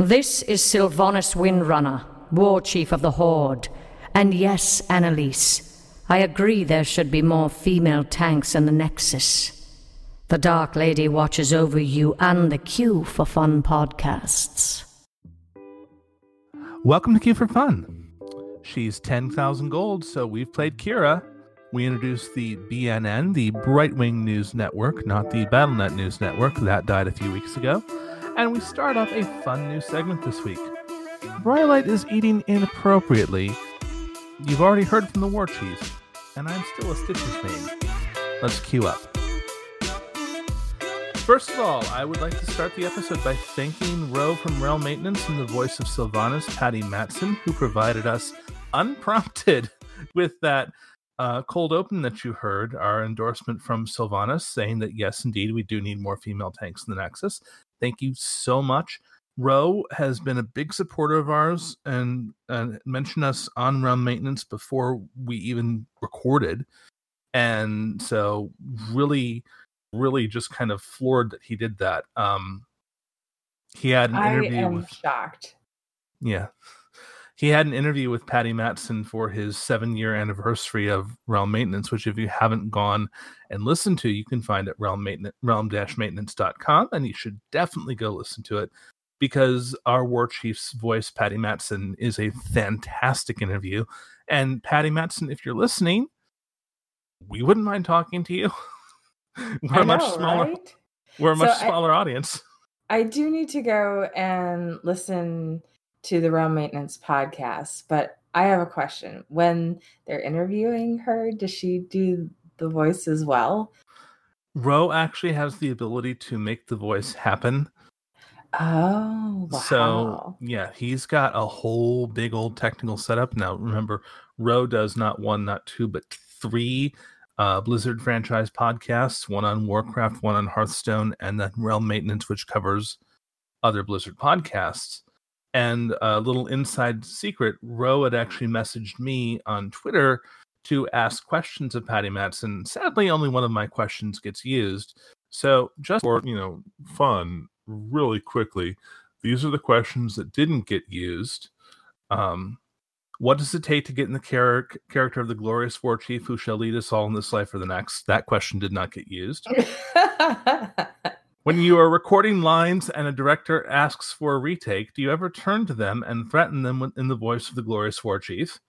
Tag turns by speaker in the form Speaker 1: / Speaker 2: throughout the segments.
Speaker 1: This is Sylvanas Windrunner, War Chief of the Horde. And yes, Anne Elise, I agree there should be more female tanks in the Nexus. The Dark Lady watches over you and the queue for fun podcasts.
Speaker 2: Welcome to Queue for Fun. She's 10,000 gold, so we've played Qhira. We introduced the BNN, the Brightwing News Network, not the BattleNet News Network. That died a few weeks ago. And we start off a fun new segment this week. Royalite is eating inappropriately. You've already heard from the War Chief, and I'm still a Stitches main. Let's queue up. First of all, I would like to start the episode by thanking Rho from Realm Maintenance and the voice of Sylvanas, Patty Mattson, who provided us unprompted with that uh, cold open that you heard, our endorsement from Sylvanas saying that yes, indeed, we do need more female tanks in the Nexus. Thank you so much. Rho has been a big supporter of ours and, and mentioned us on Realm Maintenance before we even recorded. And so, really, really just kind of floored that he did that. Um, he had an
Speaker 3: I
Speaker 2: interview
Speaker 3: am
Speaker 2: with,
Speaker 3: shocked.
Speaker 2: yeah. He had an interview with Patty Mattson for his seven year anniversary of Realm Maintenance, which if you haven't gone and listened to, you can find at realm maintenance realm-maintenance.com and you should definitely go listen to it because our war chief's voice, Patty Mattson, is a fantastic interview. And Patty Mattson, if you're listening, we wouldn't mind talking to you. We're
Speaker 3: I
Speaker 2: a much smaller
Speaker 3: right?
Speaker 2: we're a much
Speaker 3: So I-
Speaker 2: smaller audience.
Speaker 3: I do need to go and listen to the Realm Maintenance podcast, but I have a question. When they're interviewing her, does she do the voice as well?
Speaker 2: Rho actually has the ability to make the voice happen.
Speaker 3: Oh, wow.
Speaker 2: So yeah, he's got a whole big old technical setup. Now remember, Rho does not one, not two, but three uh, Blizzard franchise podcasts, one on Warcraft, one on Hearthstone, and then Realm Maintenance, which covers other Blizzard podcasts. And a little inside secret, Rho had actually messaged me on Twitter to ask questions of Patty Mattson. Sadly, only one of my questions gets used. So just for you know fun, really quickly, these are the questions that didn't get used. Um, what does it take to get in the char- character of the glorious war chief who shall lead us all in this life or the next? That question did not get used. When you are recording lines and a director asks for a retake, do you ever turn to them and threaten them in the voice of the glorious war chief?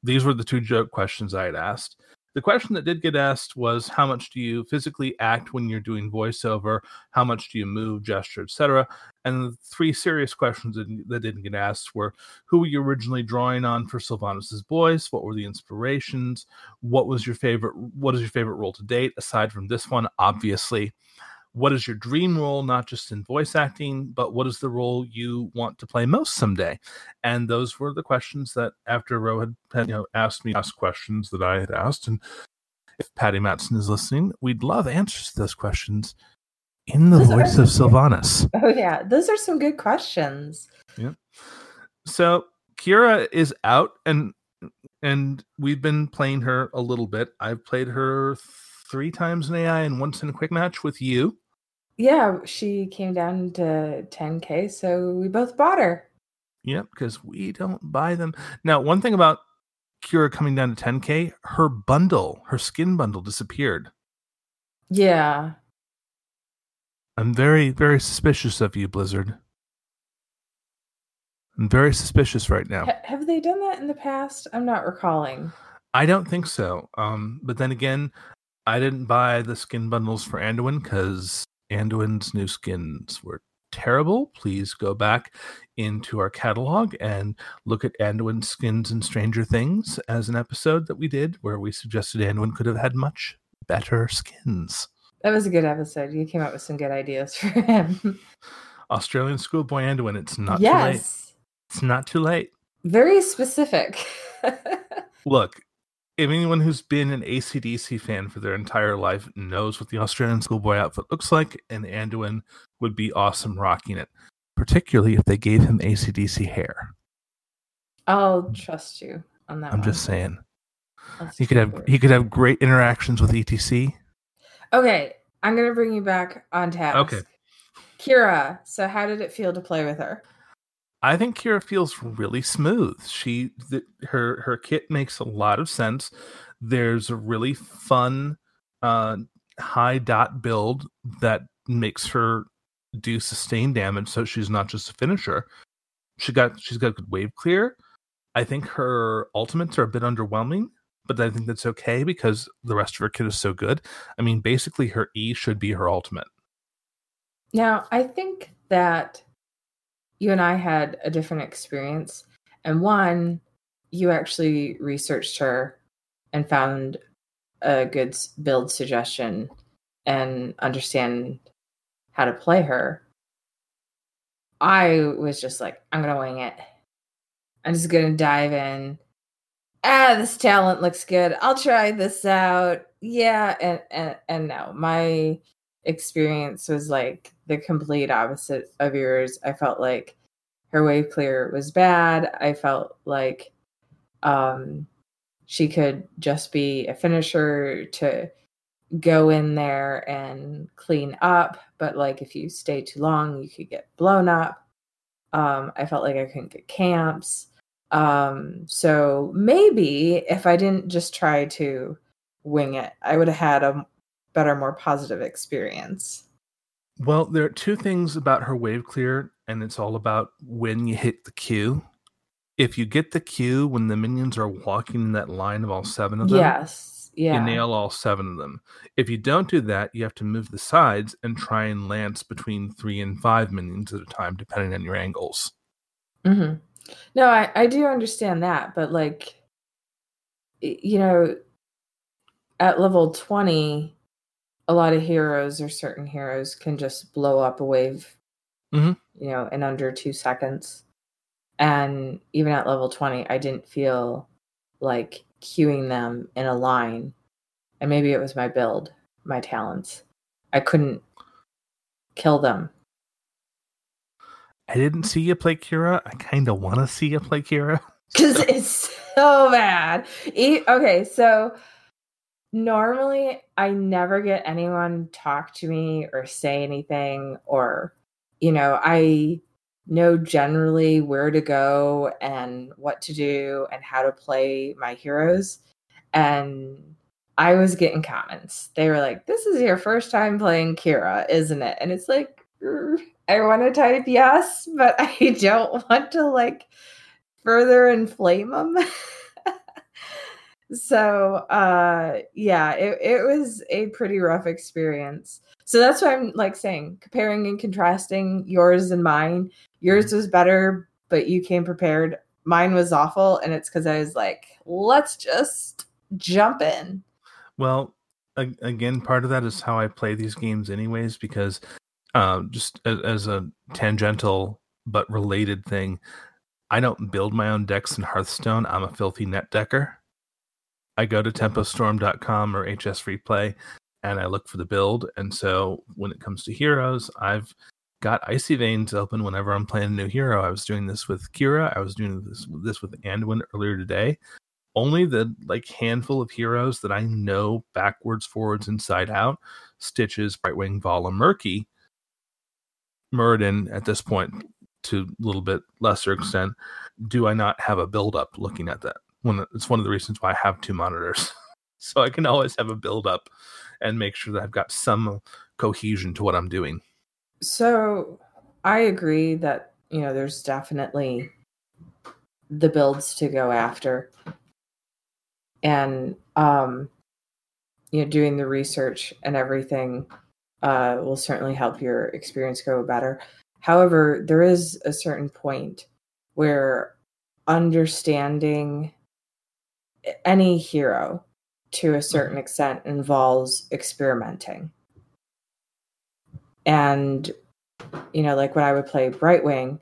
Speaker 2: These were the two joke questions I had asked. The question that did get asked was how much do you physically act when you're doing voiceover? How much do you move, gesture, etc.? And the three serious questions that, didn't get asked were who were you originally drawing on for Sylvanas's voice? What were the inspirations? What was your favorite? What is your favorite role to date aside from this one? Obviously, what is your dream role not just in voice acting but what is the role you want to play most someday and those were the questions that after rho had, had you know asked me to ask questions that i had asked and if patty mattson is listening we'd love answers to those questions in the
Speaker 3: Those
Speaker 2: voice of sylvanas
Speaker 3: oh, yeah. Those are some good questions. Yeah.
Speaker 2: So qhira is out and and we've been playing her a little bit i've played her three times in ai and once in a quick match with you
Speaker 3: Yeah, she came down to 10K, so we both bought her.
Speaker 2: Yep, because we don't buy them. Now, one thing about Qhira coming down to 10k, her bundle, her skin bundle disappeared.
Speaker 3: Yeah.
Speaker 2: I'm very, very suspicious of you, Blizzard. I'm very suspicious right now.
Speaker 3: Ha- have they done that in the past? I'm not recalling.
Speaker 2: I don't think so. Um, but then again, I didn't buy the skin bundles for Anduin because Anduin's new skins were terrible. Please go back into our catalog and look at Anduin's skins in Stranger Things as an episode that we did where we suggested Anduin could have had much better skins.
Speaker 3: That was a good episode. You came up with some good ideas for him.
Speaker 2: Australian schoolboy Anduin, it's not too late.
Speaker 3: yes.
Speaker 2: It's not too late.
Speaker 3: Very specific.
Speaker 2: Look, if anyone who's been an ACDC fan for their entire life knows what the Australian schoolboy outfit looks like, and Anduin would be awesome rocking it, particularly if they gave him ACDC hair.
Speaker 3: I'll trust you on that
Speaker 2: I'm
Speaker 3: one.
Speaker 2: just saying.
Speaker 3: That's
Speaker 2: He could have he could have great interactions with ETC.
Speaker 3: Okay, I'm gonna bring you back on task.
Speaker 2: Okay.
Speaker 3: Qhira, so how did it feel to play with her?
Speaker 2: I think Qhira feels really smooth. She the, her her kit makes a lot of sense. There's a really fun uh, high dot build that makes her do sustained damage, so she's not just a finisher. She got she's got good wave clear. I think her ultimates are a bit underwhelming, but I think that's okay because the rest of her kit is so good. I mean, basically, her E should be her ultimate.
Speaker 3: Now, I think that you and I had a different experience. And one, you actually researched her and found a good build suggestion and understand how to play her. I was just like, I'm going to wing it. I'm just going to dive in. Ah, this talent looks good. I'll try this out. Yeah, and and and no, my experience was like the complete opposite of yours. I felt like her wave clear was bad. I felt like um, she could just be a finisher to go in there and clean up. But like if you stay too long, you could get blown up. Um, I felt like I couldn't get camps. Um, so maybe if I didn't just try to wing it, I would have had a better, more positive experience.
Speaker 2: Well, there are two things about her wave clear, and it's all about when you hit the Q. If you get the Q when the minions are walking in that line of all seven of them,
Speaker 3: yes, yeah,
Speaker 2: you nail all seven of them. If you don't do that, you have to move the sides and try and lance between three and five minions at a time, depending on your angles.
Speaker 3: Mm-hmm. No, I, I do understand that, but like, you know, at level 20, a lot of heroes or certain heroes can just blow up a wave,
Speaker 2: mm-hmm.
Speaker 3: you know, in under two seconds. And even at level 20, I didn't feel like queuing them in a line. And maybe it was my build, my talents. I couldn't kill them.
Speaker 2: I didn't see you play Qhira. I kind of want to see you play Qhira.
Speaker 3: Because it's so bad. okay, so normally I never get anyone talk to me or say anything or you know, I know generally where to go and what to do and how to play my heroes and I was getting comments. They were like, "This is your first time playing Qhira, isn't it?" And it's like, I want to type yes, but I don't want to like further inflame them. so uh yeah it, it was a pretty rough experience. So that's why i'm like saying comparing and contrasting yours and mine. Yours was better but you came prepared. Mine was awful and it's because i was like let's just jump in.
Speaker 2: Well again part of that is how i play these games anyways because uh, just as a tangential but related thing i don't build my own decks in hearthstone. I'm a filthy net decker I go to tempostorm.com or HSReplay and I look for the build. And so when it comes to heroes, I've got Icy Veins open whenever I'm playing a new hero. I was doing this with Qhira. I was doing this this with Anduin earlier today. Only the like handful of heroes that I know backwards, forwards, inside out, Stitches, Brightwing, Valla, Murky, Muradin at this point to a little bit lesser extent, do I not have a build up looking at that? It's one of the reasons why I have two monitors. so I can always have a build up and make sure that I've got some cohesion to what I'm doing.
Speaker 3: So I agree that, you know, there's definitely the builds to go after. And um you know, doing the research and everything uh will certainly help your experience go better. However, there is a certain point where understanding any hero to a certain mm-hmm. extent involves experimenting. And, you know, like when I would play Brightwing,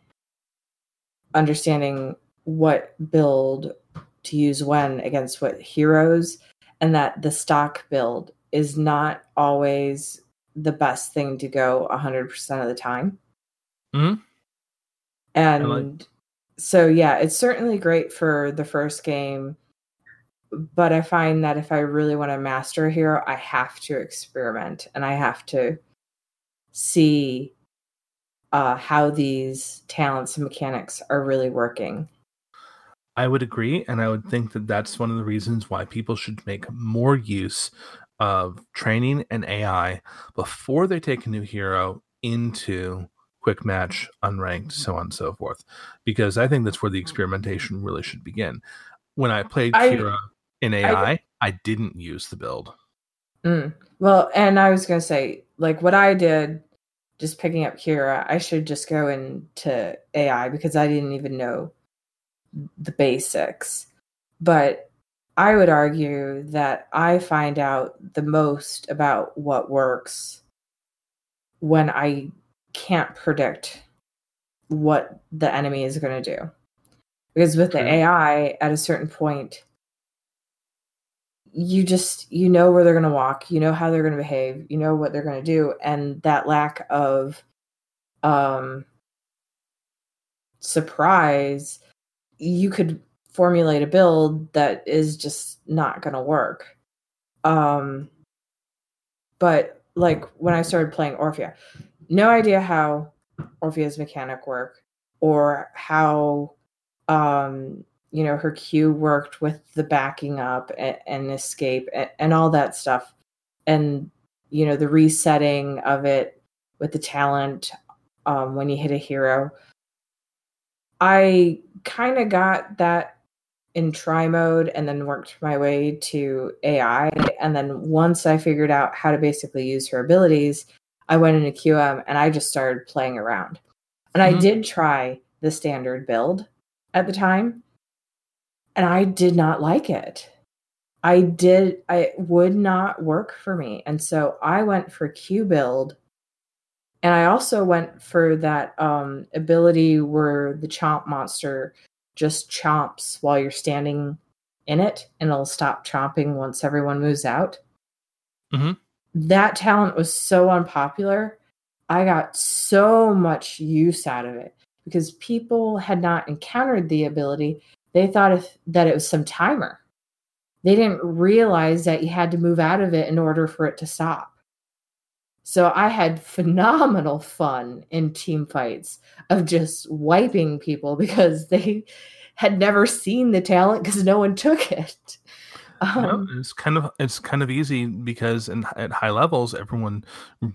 Speaker 3: understanding what build to use when against what heroes, and that the stock build is not always the best thing to go 100% of the time.
Speaker 2: Mm-hmm.
Speaker 3: And like- so, yeah, it's certainly great for the first game but I find that if I really want to master a hero, I have to experiment and I have to see uh, how these talents and mechanics are really working.
Speaker 2: I would agree, and I would think that that's one of the reasons why people should make more use of training and AI before they take a new hero into quick match, unranked, so on and so forth. Because I think that's where the experimentation really should begin. When I played
Speaker 3: I-
Speaker 2: Qhira in AI,
Speaker 3: I-
Speaker 2: I, didn't use the build.
Speaker 3: Mm. Well, and I was going to say, like what I did, just picking up Qhira, I should just go into AI because I didn't even know the basics. But I would argue that I find out the most about what works when I can't predict what the enemy is going to do. Because with the AI, at a certain point, you just you know where they're going to walk you know how they're going to behave you know what they're going to do and that lack of um surprise you could formulate a build that is just not going to work. Um but like when i started playing orphea no idea how orphea's mechanic work or how um you know her Q worked with the backing up and, and escape and, and all that stuff. And you know the resetting of it with the talent um, when you hit a hero. I kind of got that in try mode and then worked my way to ai and then once i figured out how to basically use her abilities i went into qm and i just started playing around. And i
Speaker 2: Mhm.
Speaker 3: did try the standard build at the time and I did not like it. I did I would not work for me. And so I went for Q build. And I also went for that um ability where the chomp monster just chomps while you're standing in it and it'll stop chomping once everyone moves out.
Speaker 2: Mm-hmm.
Speaker 3: That talent was so unpopular. I got so much use out of it because people had not encountered the ability they thought if, that it was some timer. They didn't realize that you had to move out of it in order for it to stop. So I had phenomenal fun in team fights of just wiping people because they had never seen the talent because no one took it.
Speaker 2: No,
Speaker 3: Um,
Speaker 2: it's kind of it's kind of easy because in, at high levels, everyone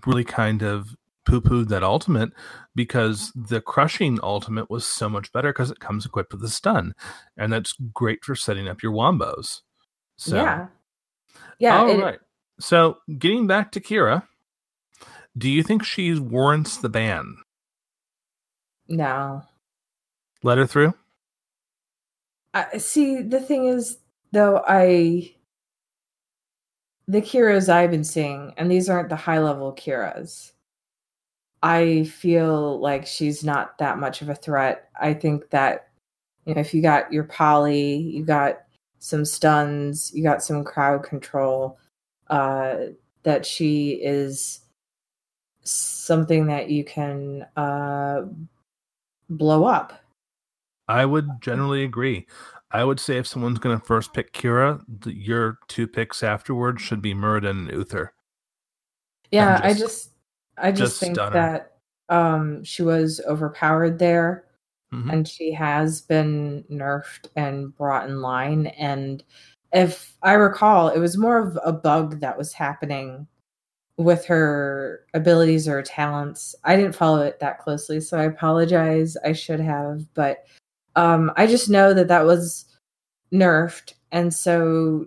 Speaker 2: really kind of poo pooed that ultimate because the crushing ultimate was so much better because it comes equipped with a stun, and that's great for setting up your wombos. So,
Speaker 3: yeah. Yeah.
Speaker 2: all
Speaker 3: it-
Speaker 2: right. So, getting back to Qhira, do you think she warrants the ban?
Speaker 3: No.
Speaker 2: Let her through.
Speaker 3: I see the thing is though I the Qhiras I've been seeing, and these aren't the high level Qhiras. I feel like she's not that much of a threat. I think that you know, if you got your poly, you got some stuns, you got some crowd control, uh, that she is something that you can uh, blow up.
Speaker 2: I would generally agree. I would say if someone's going to first pick Qhira, your two picks afterwards should be Muradin and Uther.
Speaker 3: Yeah, I
Speaker 2: just-
Speaker 3: just I just,
Speaker 2: just
Speaker 3: think that um she was overpowered there
Speaker 2: Mhm.
Speaker 3: and she has been nerfed and brought in line and if I recall it was more of a bug that was happening with her abilities or talents. I didn't follow it that closely, so I apologize. I should have, but um I just know that that was nerfed and so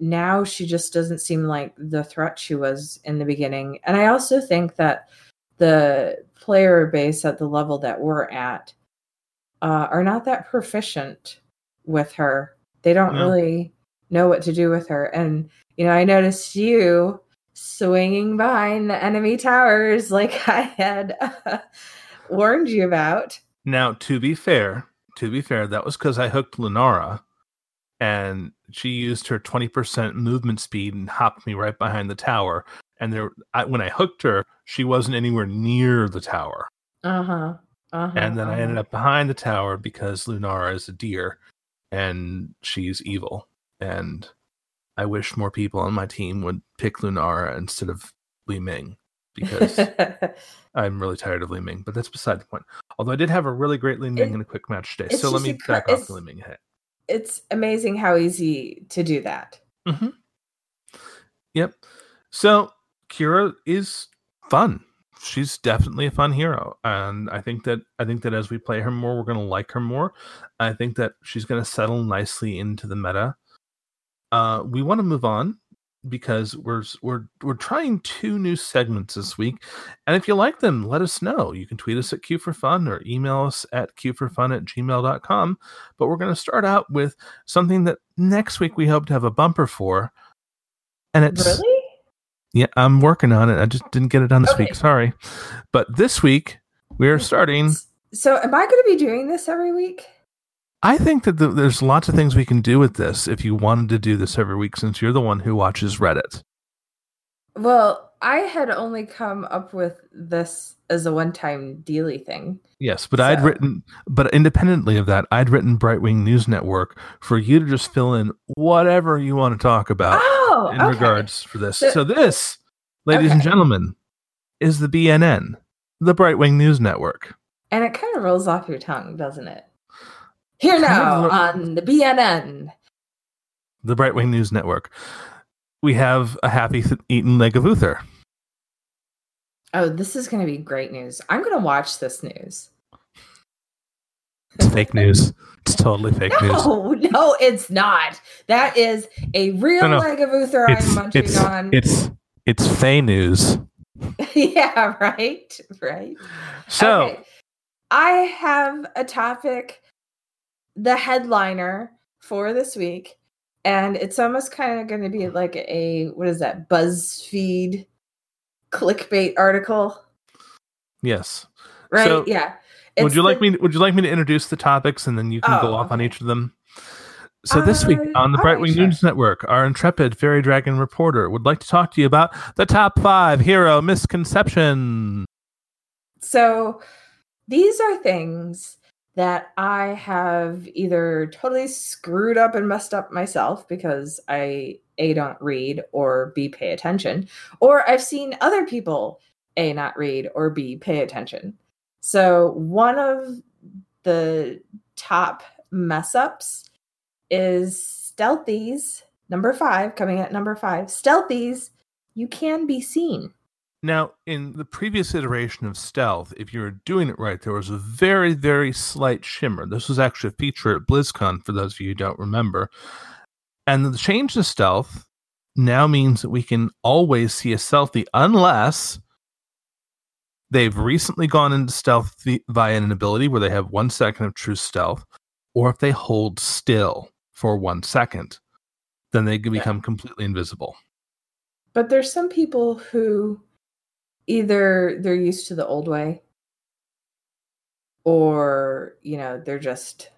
Speaker 3: now she just doesn't seem like the threat she was in the beginning. And I also think that the player base at the level that we're at uh, are not that proficient with her. They don't
Speaker 2: No.
Speaker 3: really know what to do with her. And, you know, I noticed you swinging behind the enemy towers like I had warned you about.
Speaker 2: Now, to be fair, to be fair, that was because I hooked Lunara, and she used her twenty percent movement speed and hopped me right behind the tower. And there, I, when I hooked her, she wasn't anywhere near the tower.
Speaker 3: Uh huh. Uh-huh,
Speaker 2: and then I ended
Speaker 3: uh-huh.
Speaker 2: up behind the tower because Lunara is a deer, and she's evil. And I wish more people on my team would pick Lunara instead of Li Ming. because I'm really tired of Li Ming, but that's beside the point. Although I did have a really great Li Ming
Speaker 3: It-
Speaker 2: in a quick match today, so let me back off the Li Ming ahead.
Speaker 3: It's amazing how easy to do that.
Speaker 2: Yep. So Qhira is fun. She's definitely a fun hero, and I think that I think that as we play her more, we're going to like her more. I think that she's going to settle nicely into the meta. Uh, we want to move on because we're we're we're trying two new segments this week, and if you like them, let us know. You can tweet us at Queue for Fun or email us at queueforfun at gmail.com. But we're going to start out with something that next week we hope to have a bumper for, and it's
Speaker 3: Really?
Speaker 2: yeah, I'm working on it. I just didn't get it done this
Speaker 3: Okay.
Speaker 2: week. Sorry. But this week we are starting.
Speaker 3: So, am I going to be doing this every week?
Speaker 2: I think that the, there's lots of things we can do with this if you wanted to do this every week since you're the one who watches Reddit.
Speaker 3: Well, I had only come up with this as a one-time dealy thing.
Speaker 2: Yes, but I'd written, but independently of that, I'd written Brightwing News Network for you to just fill in whatever you want to talk about
Speaker 3: oh,
Speaker 2: in
Speaker 3: okay.
Speaker 2: regards for this.
Speaker 3: So-
Speaker 2: So, this, ladies and gentlemen, is the BNN, the Brightwing News Network.
Speaker 3: And it kind of rolls off your tongue, doesn't it? Here now on the BNN.
Speaker 2: the Brightwing News Network. We have a happy th- eaten leg of Uther.
Speaker 3: Oh, this is going to be great news. I'm going to watch this news.
Speaker 2: It's fake news. It's totally fake news.
Speaker 3: No, no, it's not. That is a real
Speaker 2: No, no.
Speaker 3: leg of Uther
Speaker 2: It's
Speaker 3: I'm munching
Speaker 2: it's
Speaker 3: on.
Speaker 2: it's it's fey news.
Speaker 3: yeah, right, right.
Speaker 2: So
Speaker 3: Okay. I have a topic, the headliner for this week, and it's almost kind of going to be like a what is that BuzzFeed clickbait article,
Speaker 2: yes.
Speaker 3: right?
Speaker 2: So,
Speaker 3: yeah.
Speaker 2: would
Speaker 3: It's
Speaker 2: you like me? Would you like me to introduce the topics and then you can go
Speaker 3: Oh,
Speaker 2: off on each of them? So this week
Speaker 3: Uh,
Speaker 2: on the
Speaker 3: all right,
Speaker 2: Brightwing
Speaker 3: sure.
Speaker 2: News Network, our intrepid fairy dragon reporter would like to talk to you about the top five hero misconceptions.
Speaker 3: So these are things that I have either totally screwed up and messed up myself because I A don't read or B pay attention, or I've seen other people A not read or B pay attention. So one of the top mess ups is stealthies, number five, coming at number five. Stealthies, you can be seen.
Speaker 2: Now, in the previous iteration of Stealth, if you were doing it right, there was a very, very slight shimmer. This was actually a feature at BlizzCon, for those of you who don't remember. And the change to Stealth now means that we can always see a selfie unless they've recently gone into stealth via an ability where they have one second of true stealth, or if they hold still for one second, then they can
Speaker 3: Yeah.
Speaker 2: become completely invisible.
Speaker 3: But there's some people who either they're used to the old way or, you know, they're just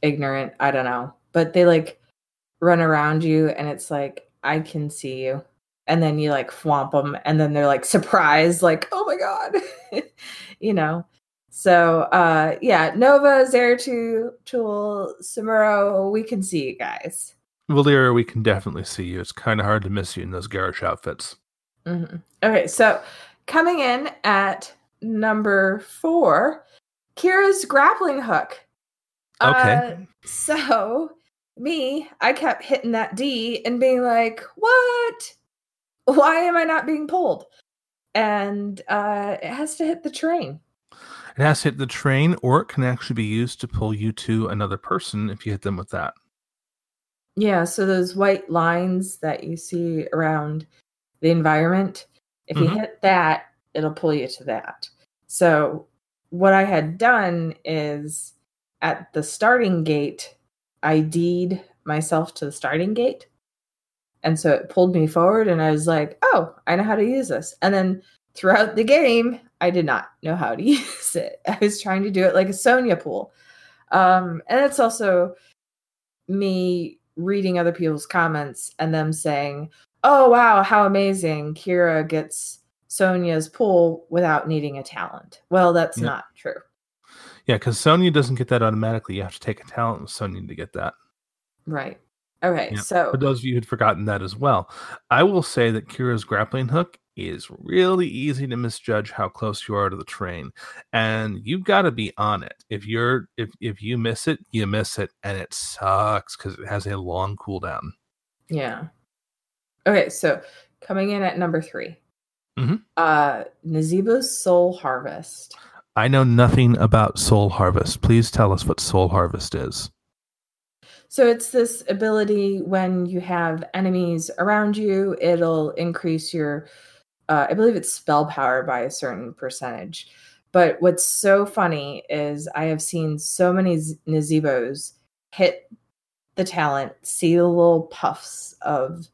Speaker 3: ignorant. I don't know. But they like run around you and it's like, I can see you. And then you like swamp them and then they're like surprised, like, oh my God. you know? So, uh, yeah, Nova, Zeratul, Samuro, we can see you guys.
Speaker 2: Valeera, we can definitely see you. It's kind of hard to miss you in those garish outfits.
Speaker 3: Mhm. Okay, so coming in at number four, Qhira's grappling hook.
Speaker 2: Okay.
Speaker 3: Uh, so me, I kept hitting that D and being like, "What? Why am I not being pulled?" And uh, it has to hit the train.
Speaker 2: It has to hit the train, or it can actually be used to pull you to another person if you hit them with that.
Speaker 3: Yeah, so those white lines that you see around the environment, if you
Speaker 2: Mhm.
Speaker 3: hit that, it'll pull you to that. So, what I had done is at the starting gate, I would myself to the starting gate. And so it pulled me forward, and I was like, oh, I know how to use this. And then throughout the game, I did not know how to use it. I was trying to do it like a Sonya pool. Um, and it's also me reading other people's comments and them saying, "Oh wow, how amazing! Qhira gets Sonya's pull without needing a talent." Well, that's
Speaker 2: Yep.
Speaker 3: not true.
Speaker 2: Yeah, because Sonya doesn't get that automatically. You have to take a talent with Sonya to get that.
Speaker 3: Right. Okay.
Speaker 2: Yeah,
Speaker 3: So
Speaker 2: For those of you who'd forgotten that as well, I will say that Qhira's grappling hook is really easy to misjudge how close you are to the train and you've got to be on it if you're if if you miss it you miss it and it sucks because it has a long cooldown
Speaker 3: Yeah. Okay, so coming in at number 3
Speaker 2: Mhm.
Speaker 3: Uh, Nazeebo's Soul Harvest.
Speaker 2: i know nothing about soul harvest please tell us what soul harvest is
Speaker 3: So it's this ability when you have enemies around you, it'll increase your, uh, I believe it's spell power by a certain percentage. But what's so funny is I have seen so many Z- Nazeebos hit the talent, see the little puffs of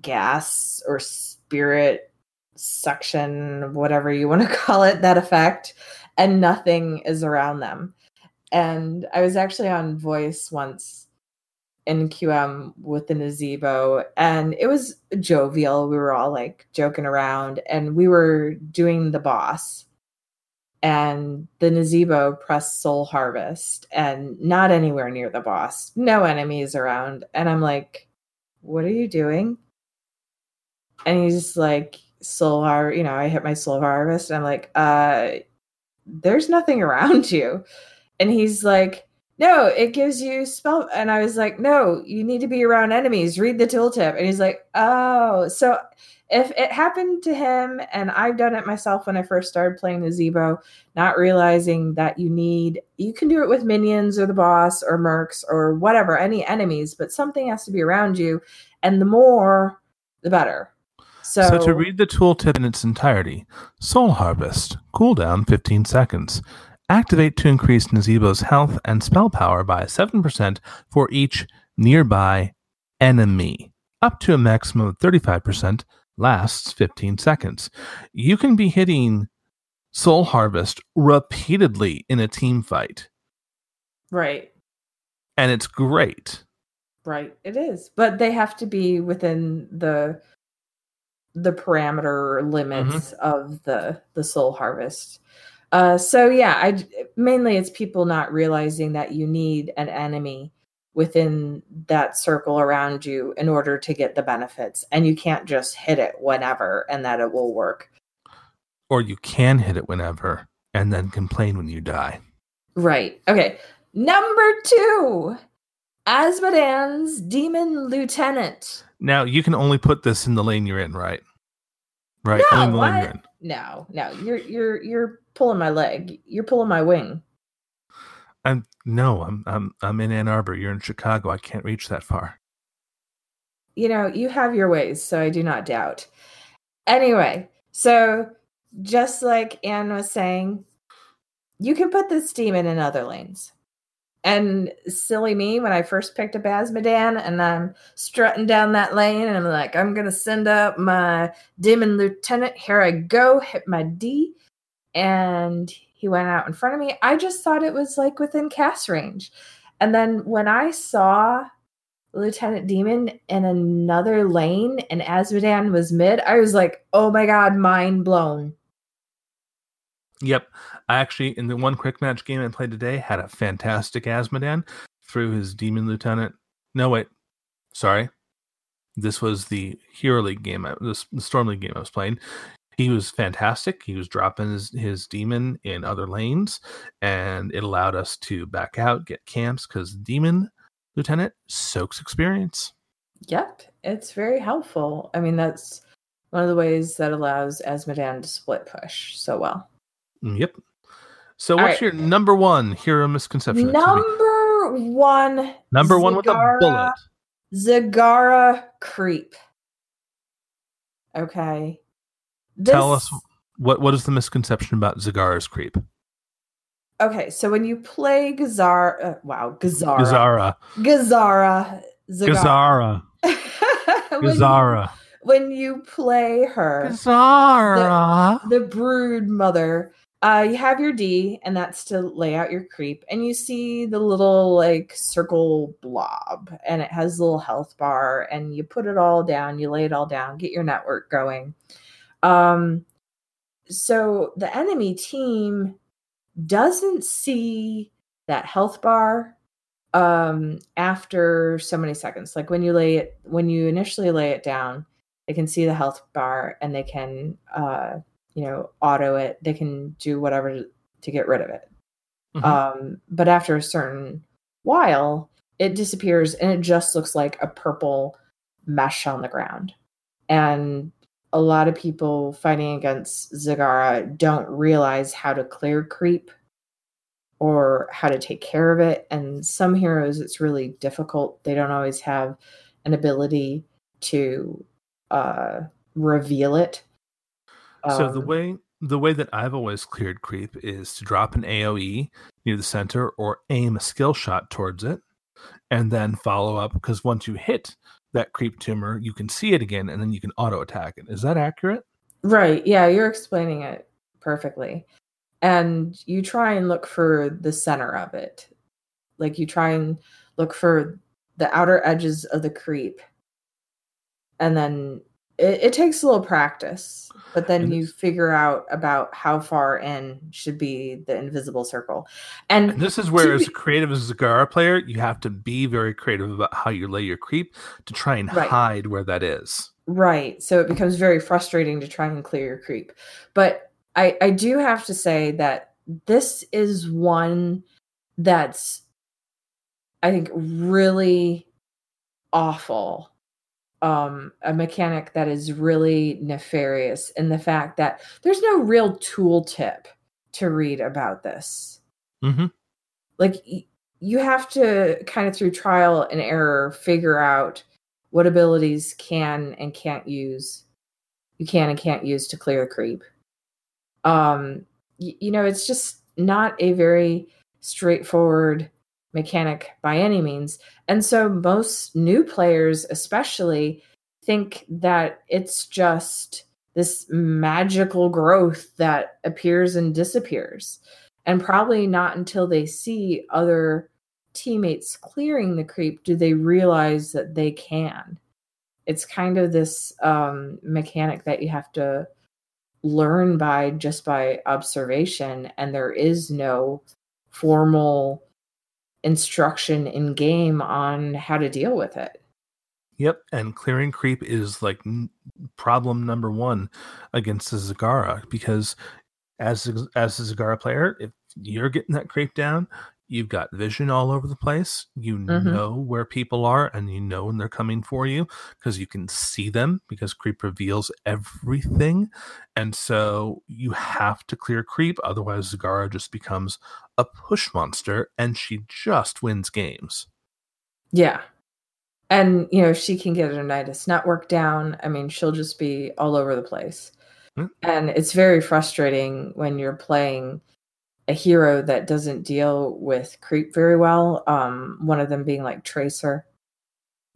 Speaker 3: gas or spirit suction, whatever you want to call it, that effect, and nothing is around them. And I was actually on voice once in QM with the Nazeebo, and it was jovial. We were all like joking around, and we were doing the boss. And the Nazeebo pressed Soul Harvest, and not anywhere near the boss. No enemies around. And I'm like, what are you doing? And he's like, Soul Har, you know, I hit my Soul Harvest. And I'm like, uh, there's nothing around you. And he's like, no, it gives you spell. And I was like, no, you need to be around enemies. Read the tooltip. And he's like, oh, so if it happened to him, and I've done it myself when I first started playing Nazeebo, not realizing that you need, you can do it with minions or the boss or mercs or whatever, any enemies, but something has to be around you. And the more, the better. So,
Speaker 2: So, to read the tooltip in its entirety, Soul Harvest, cooldown 15 seconds. Activate to increase Nazeebo's health and spell power by 7% for each nearby enemy, up to a maximum of 35%, lasts 15 seconds. You can be hitting Soul Harvest repeatedly in a team fight,
Speaker 3: right.
Speaker 2: and it's great.
Speaker 3: Right, it is, but they have to be within the the parameter limits of the the soul harvest. Uh, so yeah, I mainly it's people not realizing that you need an enemy within that circle around you in order to get the benefits, and you can't just hit it whenever and that it will work.
Speaker 2: Or you can hit it whenever and then complain when you die.
Speaker 3: Right. Okay. Number two, Azmodan's Demon Lieutenant.
Speaker 2: Now you can only put this in the lane you're in, right? Right,
Speaker 3: No,
Speaker 2: only the lane you're in.
Speaker 3: No, no, you're you're you're pulling my leg. You're pulling my wing.
Speaker 2: I'm no, I'm I'm I'm in Ann Arbor. You're in Chicago. I can't reach that far.
Speaker 3: You know, you have your ways, so I do not doubt. Anyway, so just like Anne was saying, you can put this demon in other lanes. And silly me, when I first picked up Azmodan and I'm strutting down that lane and I'm like, I'm going to send up my demon lieutenant. Here I go, hit my D. And he went out in front of me. I just thought it was like within cast range. And then when I saw Lieutenant Demon in another lane and Azmodan was mid, I was like, oh my God, mind blown.
Speaker 2: Yep. I actually in the one quick match game I played today had a fantastic Azmodan through his demon lieutenant. No wait. Sorry. This was the Hero League game, the Storm League game I was playing. He was fantastic. He was dropping his, his demon in other lanes, and it allowed us to back out, get camps, because demon lieutenant soaks experience.
Speaker 3: Yep, it's very helpful. I mean, that's one of the ways that allows Azmodan to split push so well.
Speaker 2: Mm, Yep. So,
Speaker 3: All
Speaker 2: what's
Speaker 3: right.
Speaker 2: your number one hero misconception? It's gonna be
Speaker 3: Number one.
Speaker 2: number one with a bullet.
Speaker 3: Zagara creep. Okay.
Speaker 2: Tell us what what is the misconception about Zagara's creep?
Speaker 3: Okay, so when you play Gazar, uh, wow, Gazara,
Speaker 2: Gazara.
Speaker 3: Gazara, Zagara.
Speaker 2: Gazara.
Speaker 3: when, you,
Speaker 2: Gazara.
Speaker 3: when you play her,
Speaker 2: Gazara.
Speaker 3: the brood mother uh you have your d and that's to lay out your creep and you see the little like circle blob and it has a little health bar and you put it all down you lay it all down get your network going um so the enemy team doesn't see that health bar um after so many seconds. Like when you lay it when you initially lay it down they can see the health bar and they can uh you know auto it. They can do whatever to get rid of it.
Speaker 2: Mhm.
Speaker 3: um but after a certain while it disappears and it just looks like a purple mesh on the ground. And a lot of people fighting against zagara don't realize how to clear creep or how to take care of it. And some heroes it's really difficult. They don't always have an ability to uh reveal it.
Speaker 2: So the
Speaker 3: Um,
Speaker 2: way the way that I've always cleared creep is to drop an AOE near the center or aim a skill shot towards it, and then follow up because once you hit that creep tumor, you can see it again, and then you can auto attack it. Is that accurate?
Speaker 3: Right. Yeah, you're explaining it perfectly. And you try and look for the center of it. Like you try and look for the outer edges of the creep. And then it, it takes a little practice, but then
Speaker 2: And
Speaker 3: you figure out about how far in should be the invisible circle. And
Speaker 2: And this is where, as
Speaker 3: be-
Speaker 2: a creative as a Zagara player, you have to be very creative about how you lay your creep to try and
Speaker 3: Right.
Speaker 2: hide where that is.
Speaker 3: Right. So it becomes very frustrating to try and clear your creep. But I, I do have to say that this is one that's, I think, really awful. Um, a mechanic that is really nefarious in the fact that there's no real tooltip to read about this.
Speaker 2: Mm-hmm.
Speaker 3: Like y- you have to kind of through trial and error figure out what abilities can and can't use you can and can't use to clear creep um y- you know it's just not a very straightforward mechanic by any means. And so most new players especially think that it's just this magical growth that appears and disappears. And probably not until they see other teammates clearing the creep do they realize that they can. It's kind of this um, mechanic that you have to learn by just by observation and there is no formal instruction in game on how to deal with it.
Speaker 2: Yep, and clearing creep is like problem number one against the Zagara because as as a Zagara player, if you're getting that creep down, you've got vision all over the place. You
Speaker 3: Mhm.
Speaker 2: know where people are, and you know when they're coming for you because you can see them because creep reveals everything, and so you have to clear creep. Otherwise, Zagara just becomes a push monster, and she just wins games.
Speaker 3: Yeah. And, you know, if she can get her Nidus network down, I mean, she'll just be all over the place.
Speaker 2: Hmm.
Speaker 3: And it's very frustrating when you're playing a hero that doesn't deal with creep very well. Um, one of them being like Tracer.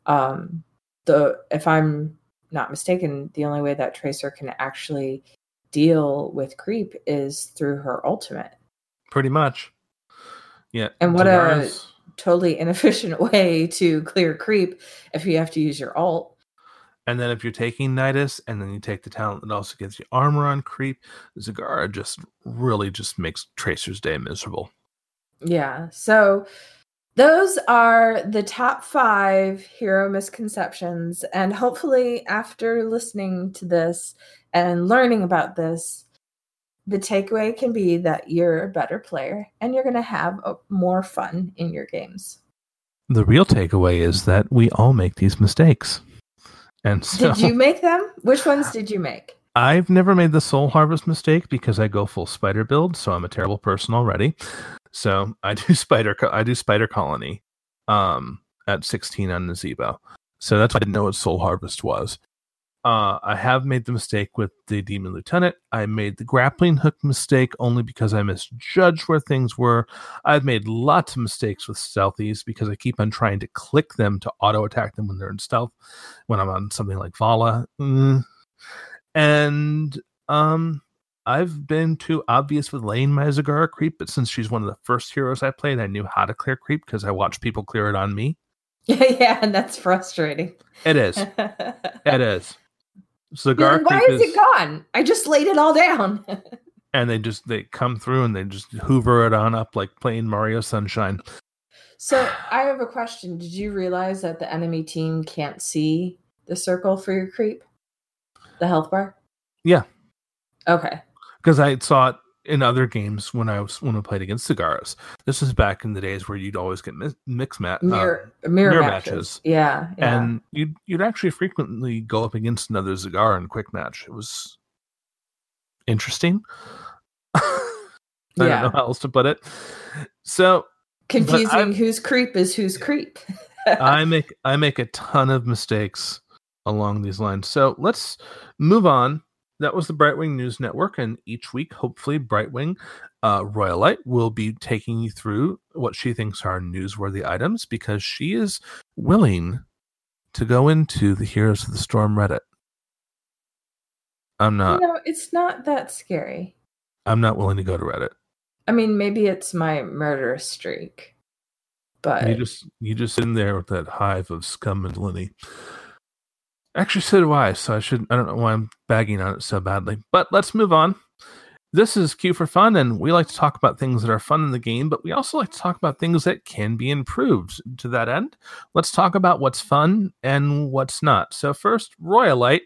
Speaker 3: Um, the if I'm not mistaken, the only way that Tracer can actually deal with creep is through her ultimate.
Speaker 2: Pretty much. Yeah.
Speaker 3: And what a- Totally inefficient way to clear creep if you have to use your ult.
Speaker 2: And then if you're taking Nidus and then you take the talent that also gives you armor on creep, Zagara just really just makes Tracer's day miserable.
Speaker 3: Yeah. So those are the top five hero misconceptions. And hopefully, after listening to this and learning about this, the takeaway can be that you're a better player and you're going to have a, more fun in your games.
Speaker 2: The real takeaway is that we all make these mistakes. And so
Speaker 3: Did you make them? Which ones did you make?
Speaker 2: I've never made the soul harvest mistake because I go full spider build, so I'm a terrible person already. So I do spider I do spider colony um at 16 on the Zebo. So that's why I didn't know what soul harvest was. Uh, I have made the mistake with the demon lieutenant. I made the grappling hook mistake only because I misjudged where things were. I've made lots of mistakes with stealthies because I keep on trying to click them to auto attack them when they're in stealth. When I'm on something like Valla, mm. and um, I've been too obvious with laying my Zagara creep. But since she's one of the first heroes I played, I knew how to clear creep because I watched people clear it on me.
Speaker 3: yeah, and that's frustrating.
Speaker 2: It is. It is. Zagara
Speaker 3: like, Why
Speaker 2: creep
Speaker 3: is it gone? I just laid it all down.
Speaker 2: and they just they come through and they just hoover it on up like playing Mario Sunshine.
Speaker 3: So I have a question. Did you realize that the enemy team can't see the circle for your creep? The health bar?
Speaker 2: Yeah.
Speaker 3: Okay.
Speaker 2: because I saw it in other games when I was when I played against Zagaras. This was back in the days where you'd always get mi- mix match uh,
Speaker 3: Mirror, mirror,
Speaker 2: mirror
Speaker 3: matches.
Speaker 2: matches.
Speaker 3: Yeah. yeah.
Speaker 2: and you'd you'd actually frequently go up against another Zagara in quick match. It was interesting. I don't
Speaker 3: Yeah.
Speaker 2: know how else to put it. So
Speaker 3: confusing whose creep is whose creep.
Speaker 2: I make I make a ton of mistakes along these lines. So let's move on. That was the Brightwing News Network, and each week, hopefully, Brightwing uh, Royalite will be taking you through what she thinks are newsworthy items because she is willing to go into the Heroes of the Storm Reddit. I'm not.
Speaker 3: you know, it's not that scary.
Speaker 2: I'm not willing to go to Reddit.
Speaker 3: I mean, maybe it's my murder streak, but
Speaker 2: You just you just sit in there with that hive of scum and villainy. Actually, so do I. So I should. I don't know why I'm bagging on it so badly. But let's move on. This is Queue for Fun, and we like to talk about things that are fun in the game, but we also like to talk about things that can be improved. To that end, let's talk about what's fun and what's not. So first, Royalite,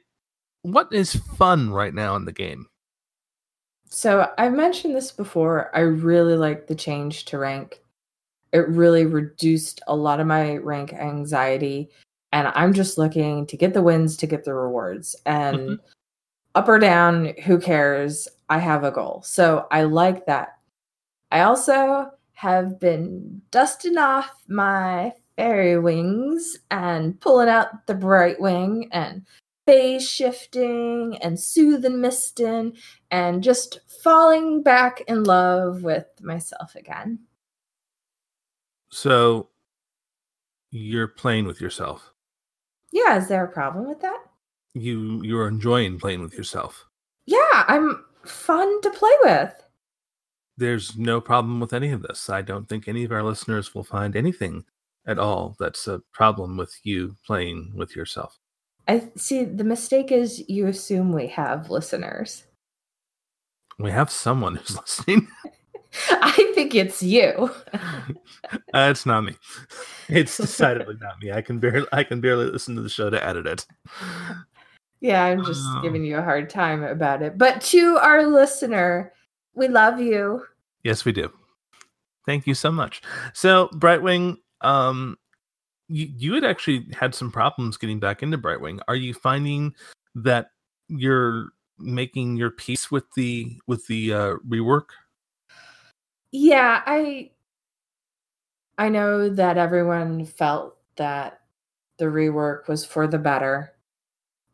Speaker 2: what is fun right now in the game?
Speaker 3: So I've mentioned this before. I really like the change to rank. It really reduced a lot of my rank anxiety. And I'm just looking to get the wins, to get the rewards. And
Speaker 2: Mhm.
Speaker 3: up or down, who cares? I have a goal. So I like that. I also have been dusting off my fairy wings and pulling out the bright wing and phase shifting and soothing misting and just falling back in love with myself again.
Speaker 2: So you're playing with yourself.
Speaker 3: Yeah, is there a problem with that?
Speaker 2: You you're enjoying playing with yourself.
Speaker 3: Yeah, I'm fun to play with.
Speaker 2: there's no problem with any of this. I don't think any of our listeners will find anything at all that's a problem with you playing with yourself.
Speaker 3: I see the mistake is you assume we have listeners.
Speaker 2: We have someone who's listening.
Speaker 3: I think it's you.
Speaker 2: uh, it's not me. It's decidedly not me. I can barely I can barely listen to the show to edit it.
Speaker 3: Yeah, I'm just
Speaker 2: Oh.
Speaker 3: giving you a hard time about it. But to our listener, we love you.
Speaker 2: Yes, we do. Thank you so much. So, Brightwing, um, you, you had actually had some problems getting back into Brightwing. Are you finding that you're making your peace with the with the uh, rework?
Speaker 3: Yeah, I I know that everyone felt that the rework was for the better.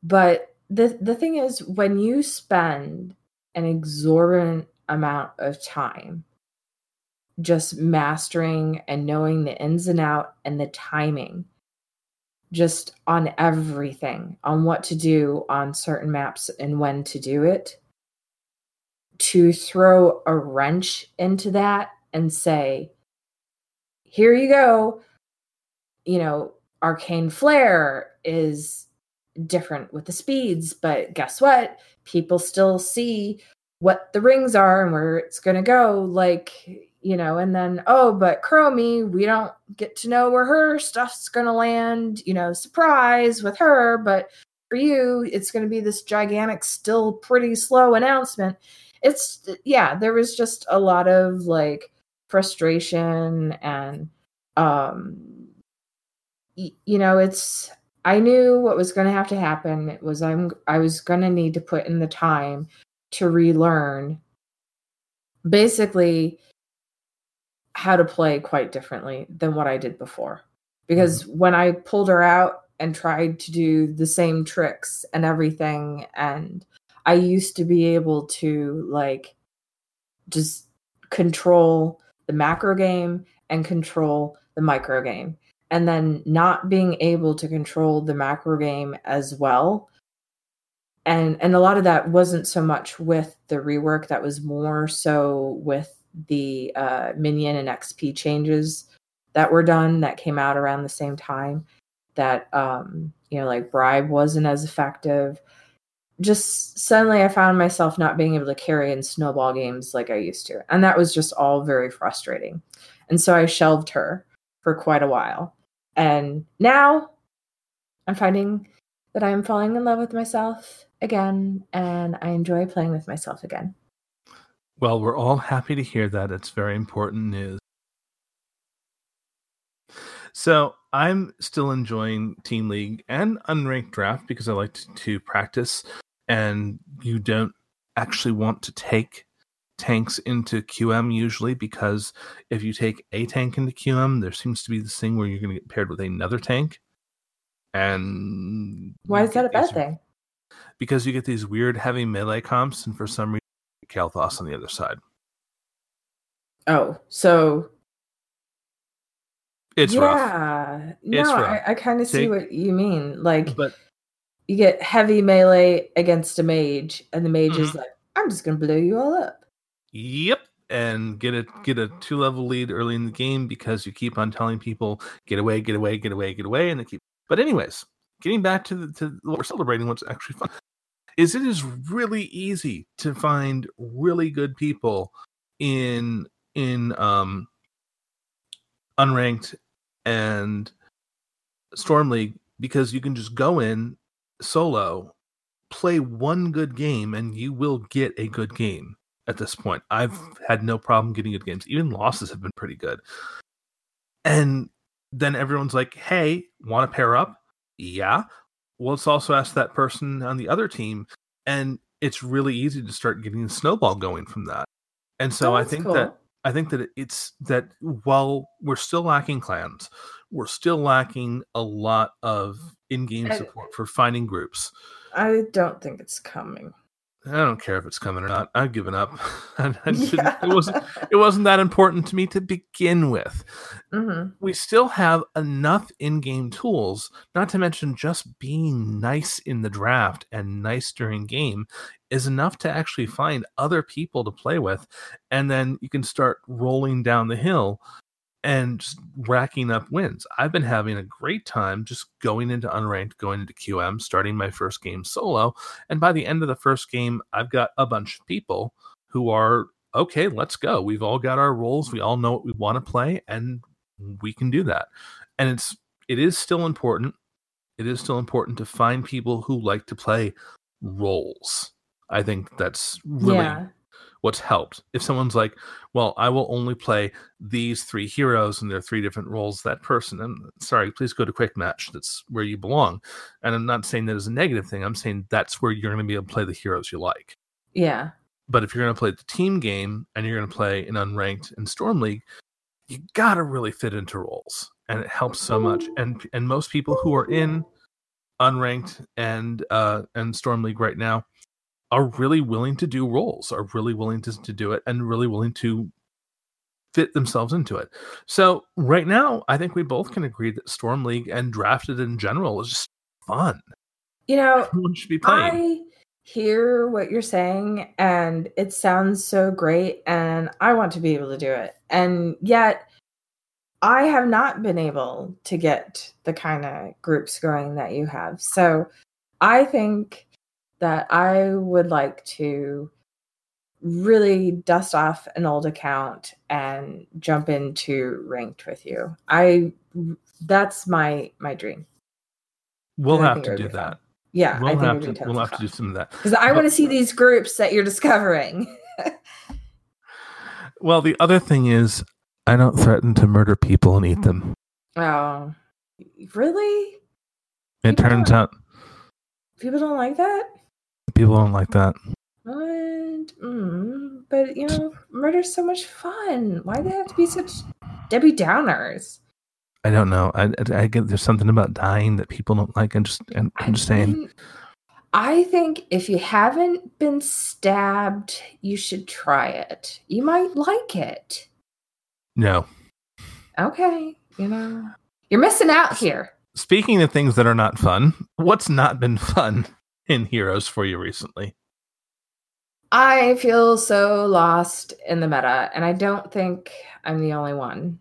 Speaker 3: But the the thing is when you spend an exorbitant amount of time just mastering and knowing the ins and out and the timing just on everything on what to do on certain maps and when to do it to throw a wrench into that and say here you go. You know arcane flare is different with the speeds but guess what? People still see what the rings are and where it's going to go like you know and then oh but chromie we don't get to know where her stuff's going to land you know surprise with her but for you it's going to be this gigantic still pretty slow announcement it's yeah there was just a lot of like frustration and um y- you know it's i knew what was going to have to happen. It was i'm i was going to need to put in the time to relearn basically how to play quite differently than what i did before. Because when i pulled her out and tried to do the same tricks and everything and i used to be able to like just control the macro game and control the micro game. And then not being able to control the macro game as well. And and a lot of that wasn't so much with the rework that was more so with the uh, minion and xp changes that were done that came out around the same time that um you know like bribe wasn't as effective just suddenly i found myself not being able to carry in snowball games like i used to and that was just all very frustrating and so i shelved her for quite a while and now i'm finding that i'm falling in love with myself again and I enjoy playing with myself again.
Speaker 2: Well, we're all happy to hear that. It's very important news. So I'm still enjoying Team League and Unranked Draft because I like to, to practice, and you don't actually want to take tanks into QM usually because if you take a tank into QM, there seems to be this thing where you're going to get paired with another tank. And
Speaker 3: why is that a bad thing?
Speaker 2: Because you get these weird heavy melee comps, and for some reason, Kael'thas on the other side.
Speaker 3: Oh, so
Speaker 2: it's
Speaker 3: yeah.
Speaker 2: rough.
Speaker 3: No,
Speaker 2: It's rough.
Speaker 3: I, I kind of see what you mean. Like
Speaker 2: But
Speaker 3: you get heavy melee against a mage, and the mage is
Speaker 2: Mhm.
Speaker 3: like, "I'm just gonna blow you all up."
Speaker 2: Yep. And get a get a two level lead early in the game because you keep on telling people get away, get away, get away, get away, and they keep. But anyways, getting back to the, to what we're celebrating, what's actually fun is it is really easy to find really good people in in um unranked and storm league because you can just go in solo play one good game and you will get a good game at this point. I've had no problem getting good games. Even losses have been pretty good. And then everyone's like, hey, want to pair up? Yeah. Well, let's also ask that person on the other team. And it's really easy to start getting a snowball going from that. And so
Speaker 3: Oh,
Speaker 2: I think
Speaker 3: cool.
Speaker 2: that I think that it's that while we're still lacking clans, we're still lacking a lot of in-game
Speaker 3: And-
Speaker 2: support for finding groups.
Speaker 3: I don't think it's coming.
Speaker 2: I don't care if it's coming or not. I've given up. I, I
Speaker 3: Yeah.
Speaker 2: It wasn't. It wasn't that important to me to begin with.
Speaker 3: Mhm.
Speaker 2: We still have enough in-game tools, not to mention just being nice in the draft and nice during game, is enough to actually find other people to play with, and then you can start rolling down the hill and just racking up wins. I've been having a great time just going into unranked, going into QM, starting my first game solo, and by the end of the first game, I've got a bunch of people who are okay, let's go. We've all got our roles, we all know what we want to play, and we can do that. And it's it is still important. It is still important to find people who like to play roles. I think that's really
Speaker 3: Yeah.
Speaker 2: What's helped. If someone's like, well, I will only play these three heroes and their three different roles, that person, I'm sorry, please go to quick match. That's where you belong. And I'm not saying that as a negative thing. I'm saying that's where you're going to be able to play the heroes you like.
Speaker 3: Yeah.
Speaker 2: But if you're going to play the team game and you're going to play an unranked in Storm League, you got to really fit into roles, and it helps so much. And and most people who are in unranked and uh and Storm League right now are really willing to do roles, are really willing to, to do it, and really willing to fit themselves into it. So right now, I think we both can agree that Storm League and drafted in general is just fun.
Speaker 3: You know,
Speaker 2: Everyone should be playing.
Speaker 3: I hear what you're saying and it sounds so great and I want to be able to do it. And yet I have not been able to get the kind of groups going that you have. So I think that I would like to really dust off an old account and jump into ranked with you. I that's my my dream.
Speaker 2: We'll have to do
Speaker 3: be fun.
Speaker 2: that.
Speaker 3: Yeah,
Speaker 2: we'll
Speaker 3: think
Speaker 2: have to we'll have to do some of that.
Speaker 3: Because I want to see these groups that you're discovering.
Speaker 2: Well, the other thing is, I don't threaten to murder people and eat them.
Speaker 3: oh, really?
Speaker 2: It
Speaker 3: People
Speaker 2: turns out
Speaker 3: People don't like that.
Speaker 2: People don't like that.
Speaker 3: What? Mm, but you know, murder's so much fun. Why do they have to be such Debbie Downers?
Speaker 2: I don't know. I, I, I get there's something about dying that people don't like. I'm just I'm, I'm just saying.
Speaker 3: mean, I think if you haven't been stabbed, you should try it. You might like it.
Speaker 2: No.
Speaker 3: Okay, you know, you're missing out here.
Speaker 2: Speaking of things that are not fun, what's not been fun in Heroes for you recently?
Speaker 3: I feel so lost in the meta, and I don't think I'm the only one.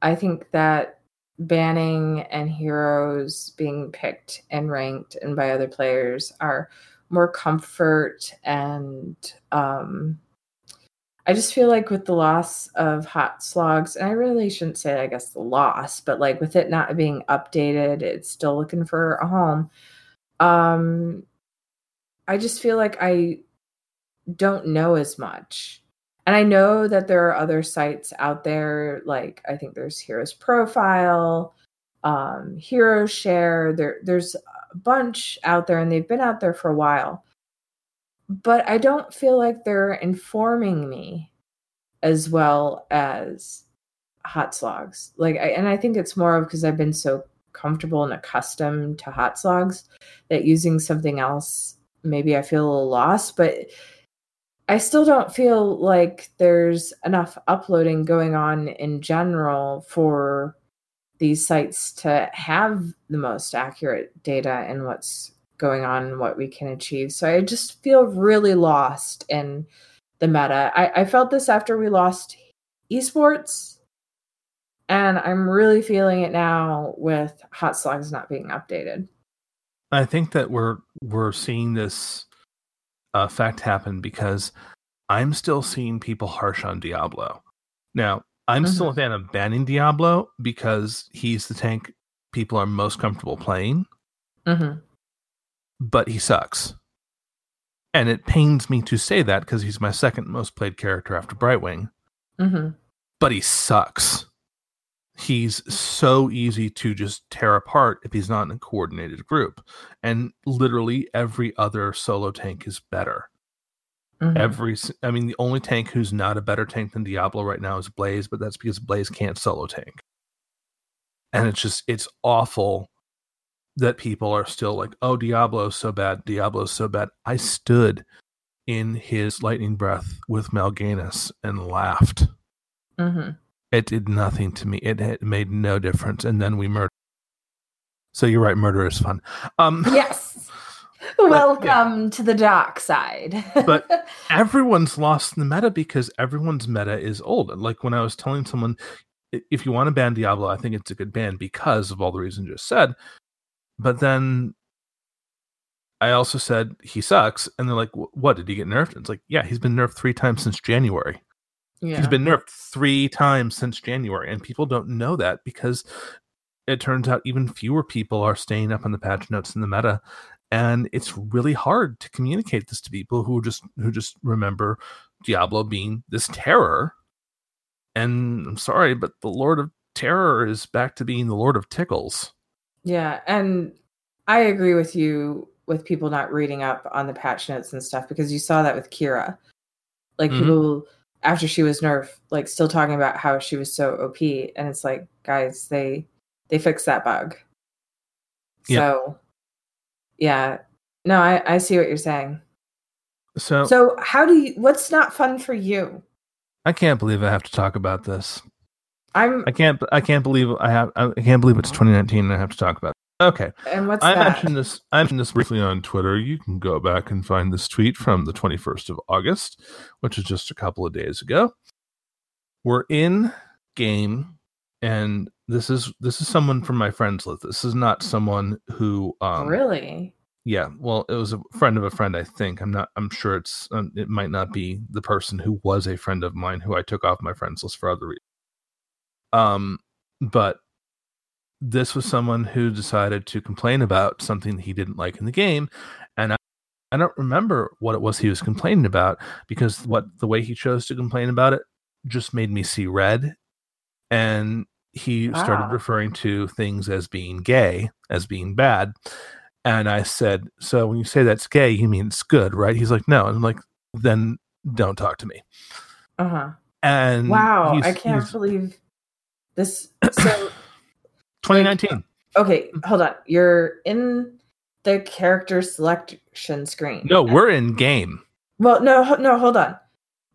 Speaker 3: I think that banning and heroes being picked and ranked and by other players are more comfort and um I just feel like with the loss of HotsLogs, and I really shouldn't say I guess the loss, but like with it not being updated, it's still looking for a home. Um I just feel like I don't know as much. And I know that there are other sites out there, like I think there's Heroes Profile, um, HeroesShare. There, there's a bunch out there, and they've been out there for a while. But I don't feel like they're informing me as well as HotsLogs. Like, I, and I think it's more of because I've been so comfortable and accustomed to HotsLogs that using something else, maybe I feel a little lost. But I still don't feel like there's enough uploading going on in general for these sites to have the most accurate data and what's going on and what we can achieve. So I just feel really lost in the meta. I, I felt this after we lost esports, and I'm really feeling it now with HotsLogs not being updated.
Speaker 2: I think that we're we're seeing this effect happen because I'm still seeing people harsh on Diablo. Now, I'm mm-hmm. still a fan of banning Diablo because he's the tank people are most comfortable playing.
Speaker 3: Mm-hmm.
Speaker 2: But he sucks. And it pains me to say that because he's my second most played character after Brightwing.
Speaker 3: Mm-hmm.
Speaker 2: But he sucks. He's so easy to just tear apart if he's not in a coordinated group. And literally every other solo tank is better. Mm-hmm. Every, I mean, the only tank who's not a better tank than Diablo right now is Blaze, but that's because Blaze can't solo tank. And it's just, it's awful that people are still like, oh, Diablo's so bad. Diablo's so bad. I stood in his lightning breath with Mal'Ganis and laughed.
Speaker 3: Mm-hmm.
Speaker 2: It did nothing to me. It, it made no difference. And then we murdered. So you're right. Murder is fun. Um,
Speaker 3: yes. Welcome yeah. to the dark side.
Speaker 2: but everyone's lost in the meta because everyone's meta is old. Like when I was telling someone, if you want to ban Diablo, I think it's a good ban because of all the reasons just said. But then I also said he sucks, and they're like, "What did he get nerfed?" And it's like, yeah, he's been nerfed three times since January. Yeah. He's been nerfed three times since January, and people don't know that because it turns out even fewer people are staying up on the patch notes in the meta, and it's really hard to communicate this to people who just who just remember Diablo being this terror. And I'm sorry, but the Lord of Terror is back to being the Lord of Tickles.
Speaker 3: Yeah, and I agree with you with people not reading up on the patch notes and stuff because you saw that with Qhira. Like mm-hmm. people after she was nerfed, like still talking about how she was so OP, and it's like, guys, they they fixed that bug. Yep. So, yeah, no, I I see what you're saying.
Speaker 2: So,
Speaker 3: so how do you? What's not fun for you?
Speaker 2: I can't believe I have to talk about this.
Speaker 3: I'm
Speaker 2: I can't I can't believe I have I can't believe it's 2019 and I have to talk about it. Okay.
Speaker 3: And what's
Speaker 2: I
Speaker 3: that?
Speaker 2: mentioned this I mentioned this briefly on Twitter. You can go back and find this tweet from the 21st of August, which is just a couple of days ago. We're in game and this is this is someone from my friends list. This is not someone who um
Speaker 3: Really?
Speaker 2: Yeah, well, it was a friend of a friend. I think I'm not. I'm sure it's. Um, it might not be the person who was a friend of mine who I took off my friends list for other reasons. Um, but this was someone who decided to complain about something he didn't like in the game, and I, I don't remember what it was he was complaining about because what the way he chose to complain about it just made me see red, and he wow. started referring to things as being gay, as being bad. And I said, So when you say that's gay, you mean it's good, right? He's like, No. And I'm like, Then don't talk to me.
Speaker 3: Uh huh.
Speaker 2: And
Speaker 3: wow, I can't believe this so
Speaker 2: 2019.
Speaker 3: Okay, hold on. You're in the character selection screen.
Speaker 2: No, we're in game.
Speaker 3: Well, no, no, hold on.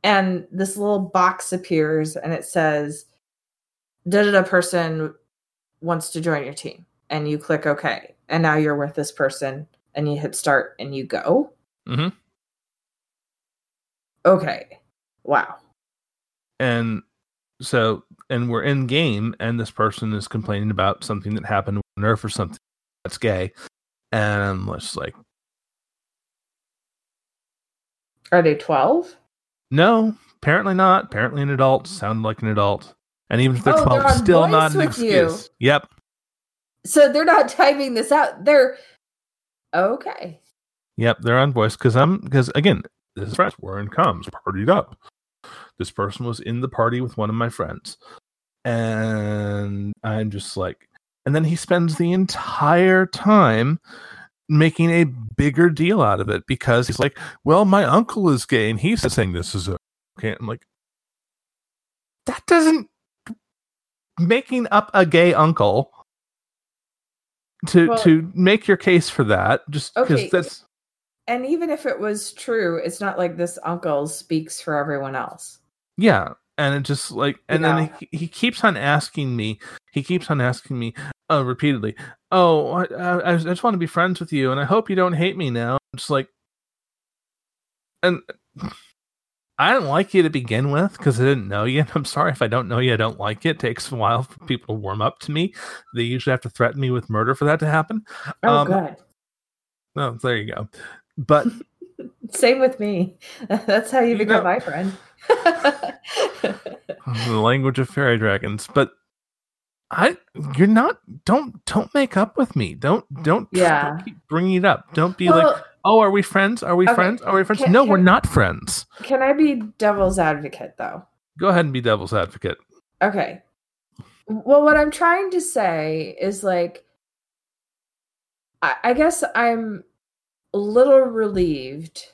Speaker 3: And this little box appears and it says da da da person wants to join your team and you click OK. And now you're with this person and you hit start and you go.
Speaker 2: Mm-hmm.
Speaker 3: Okay. Wow.
Speaker 2: And so and we're in game and this person is complaining about something that happened on earth or something that's gay and i'm just like
Speaker 3: are they 12
Speaker 2: no apparently not. Apparently an adult. Sound like an adult. And even if they're oh, 12 they're still not an excuse you. yep.
Speaker 3: So they're not typing this out. They're okay.
Speaker 2: Yep, they're on voice because I'm because again, this is friends. Warren comes, partied up. This person was in the party with one of my friends. And I'm just like, and then he spends the entire time making a bigger deal out of it because he's like, well, my uncle is gay and he's saying this is okay. I'm like, that doesn't making up a gay uncle to
Speaker 3: Well-
Speaker 2: to make your case for that just because
Speaker 3: Okay.
Speaker 2: that's
Speaker 3: And even if it was true, it's not like this uncle speaks for everyone else.
Speaker 2: Yeah, and it just like, and
Speaker 3: Yeah.
Speaker 2: then he, he keeps on asking me. He keeps on asking me uh, repeatedly. Oh, I, I, I just want to be friends with you, and I hope you don't hate me now. It's like, and I didn't like you to begin with because I didn't know you. and I'm sorry if I don't know you. I don't like you. It takes a while for people to warm up to me. They usually have to threaten me with murder for that to happen.
Speaker 3: Oh,
Speaker 2: Um,
Speaker 3: good.
Speaker 2: Oh, there you go. But
Speaker 3: Same with me. That's how you
Speaker 2: You
Speaker 3: become
Speaker 2: know-
Speaker 3: my friend.
Speaker 2: the language of fairy dragons but i you're not don't don't make up with me. Don't don't
Speaker 3: Yeah.
Speaker 2: don't keep bringing it up. Don't be like oh are we friends? Are we
Speaker 3: Okay,
Speaker 2: friends? Are we friends?
Speaker 3: can-
Speaker 2: no we're not friends.
Speaker 3: Can I be devil's advocate though?
Speaker 2: go ahead and be devil's advocate.
Speaker 3: Okay. Well, what I'm trying to say is like, I, I guess I'm a little relieved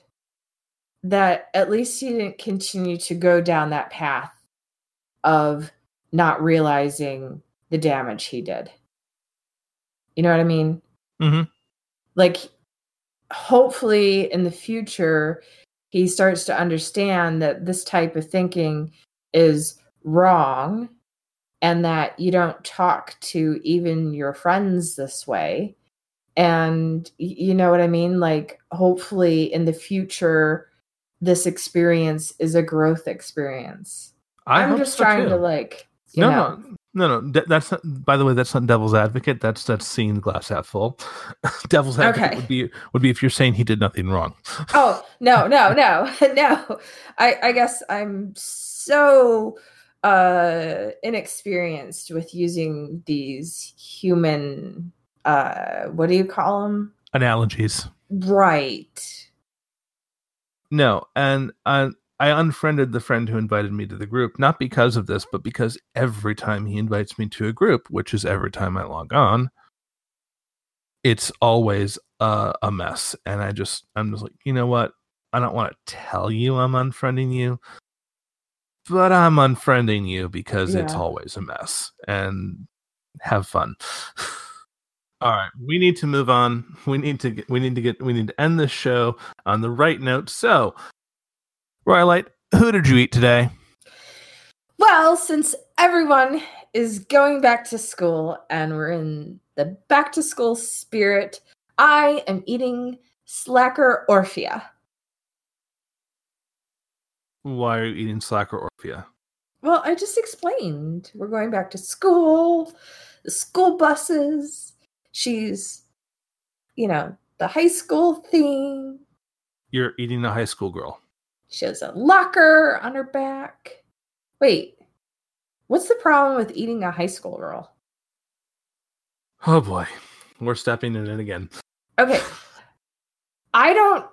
Speaker 3: that at least he didn't continue to go down that path of not realizing the damage he did. You know what I mean?
Speaker 2: Mhm.
Speaker 3: Like, hopefully in the future, he starts to understand that this type of thinking is wrong and that you don't talk to even your friends this way and you know what i mean like hopefully in the future this experience is a growth experience.
Speaker 2: I
Speaker 3: i'm just
Speaker 2: so,
Speaker 3: trying
Speaker 2: too.
Speaker 3: to like you
Speaker 2: no,
Speaker 3: know.
Speaker 2: no. No no. Th- that's not by the way that's not devil's advocate. That's that's seeing the glass half full. Devil's advocate
Speaker 3: Okay.
Speaker 2: would be would be if you're saying he did nothing wrong.
Speaker 3: Oh no no no. No. I i guess i'm so uh inexperienced with using these human uh what do you call them
Speaker 2: analogies.
Speaker 3: Right
Speaker 2: No, and I I unfriended the friend who invited me to the group not because of this, but because every time he invites me to a group, which is every time I log on, it's always uh, a mess, and I just I'm just like, you know what? I don't want to tell you I'm unfriending you, but I'm unfriending you because it's always a mess. And have fun. All right, we need to move on. We need to get, we need to get we need to end this show on the right note. So, Royalite, who did you eat today?
Speaker 3: Well, since everyone is going back to school and we're in the back to school spirit, I am eating Slacker Orphea.
Speaker 2: Why are you eating Slacker Orphea?
Speaker 3: Well, I just explained. We're going back to school, the school buses. She's, you know, the high school theme.
Speaker 2: You're eating a high school girl.
Speaker 3: She has a locker on her back. Wait, what's the problem with eating a high school girl?
Speaker 2: Oh boy, we're stepping in it again.
Speaker 3: Okay. I don't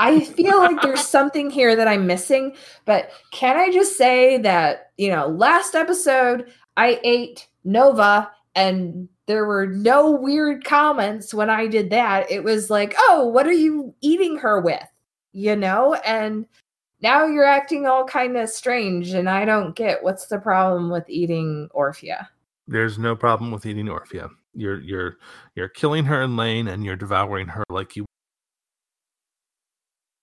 Speaker 3: I feel like there's something here that I'm missing, but can I just say that, you know, last episode I ate Nova and there were no weird comments when I did that. It was like, "Oh, what are you eating her with?" You know? And now you're acting all kind of strange and I don't get what's the problem with eating Orphea.
Speaker 2: There's no problem with eating Orphea. You're you're you're killing her in lane and you're devouring her like you.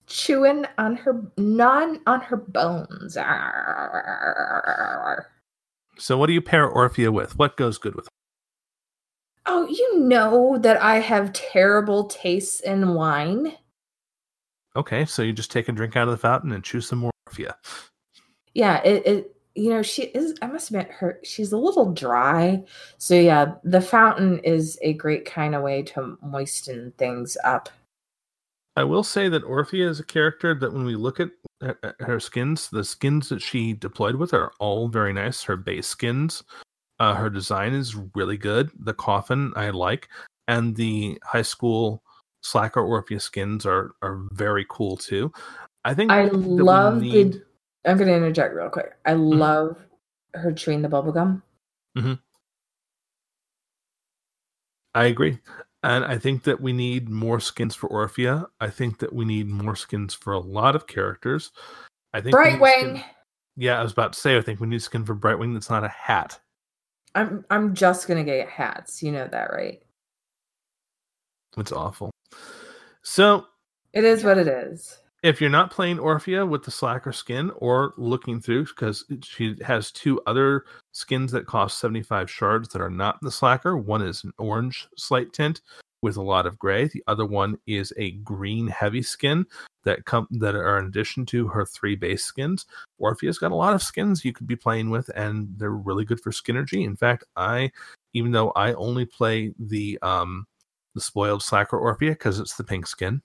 Speaker 3: chewing on her non on her bones. Arr.
Speaker 2: So, what do you pair Orphea with? What goes good with?
Speaker 3: Oh, you know that I have terrible tastes in wine.
Speaker 2: Okay, so you just take a drink out of the fountain and chews some more Orphea.
Speaker 3: Yeah, it, it you know she is. I must admit her. She's a little dry. So yeah, the fountain is a great kind of way to moisten things up.
Speaker 2: I will say that Orphea is a character that when we look at her skins, the skins that she deployed with are all very nice. Her base skins, uh, her design is really good. The coffin I like, and the high school Slacker Orphea skins are are very cool too. I think
Speaker 3: I love
Speaker 2: need-
Speaker 3: the. I'm going to interject real quick. I love her chewing the bubblegum. Mhm.
Speaker 2: I agree. And I think that we need more skins for Orphea. I think that we need more skins for a lot of characters. I think we need a
Speaker 3: Brightwing.
Speaker 2: skin- Yeah, I was about to say I think we need a skin for Brightwing that's not a hat.
Speaker 3: I'm I'm just gonna get hats. You know that, right?
Speaker 2: It's awful. So
Speaker 3: It is what it is.
Speaker 2: if you're not playing Orphea with the Slacker skin or looking through, because she has two other skins that cost 75 shards that are not the Slacker. One is an orange slight tint with a lot of gray. The other one is a green heavy skin that come that are in addition to her three base skins. Orphea's got a lot of skins you could be playing with, and they're really good for Skinergy. In fact, I even though I only play the um the spoiled Slacker Orphea because it's the pink skin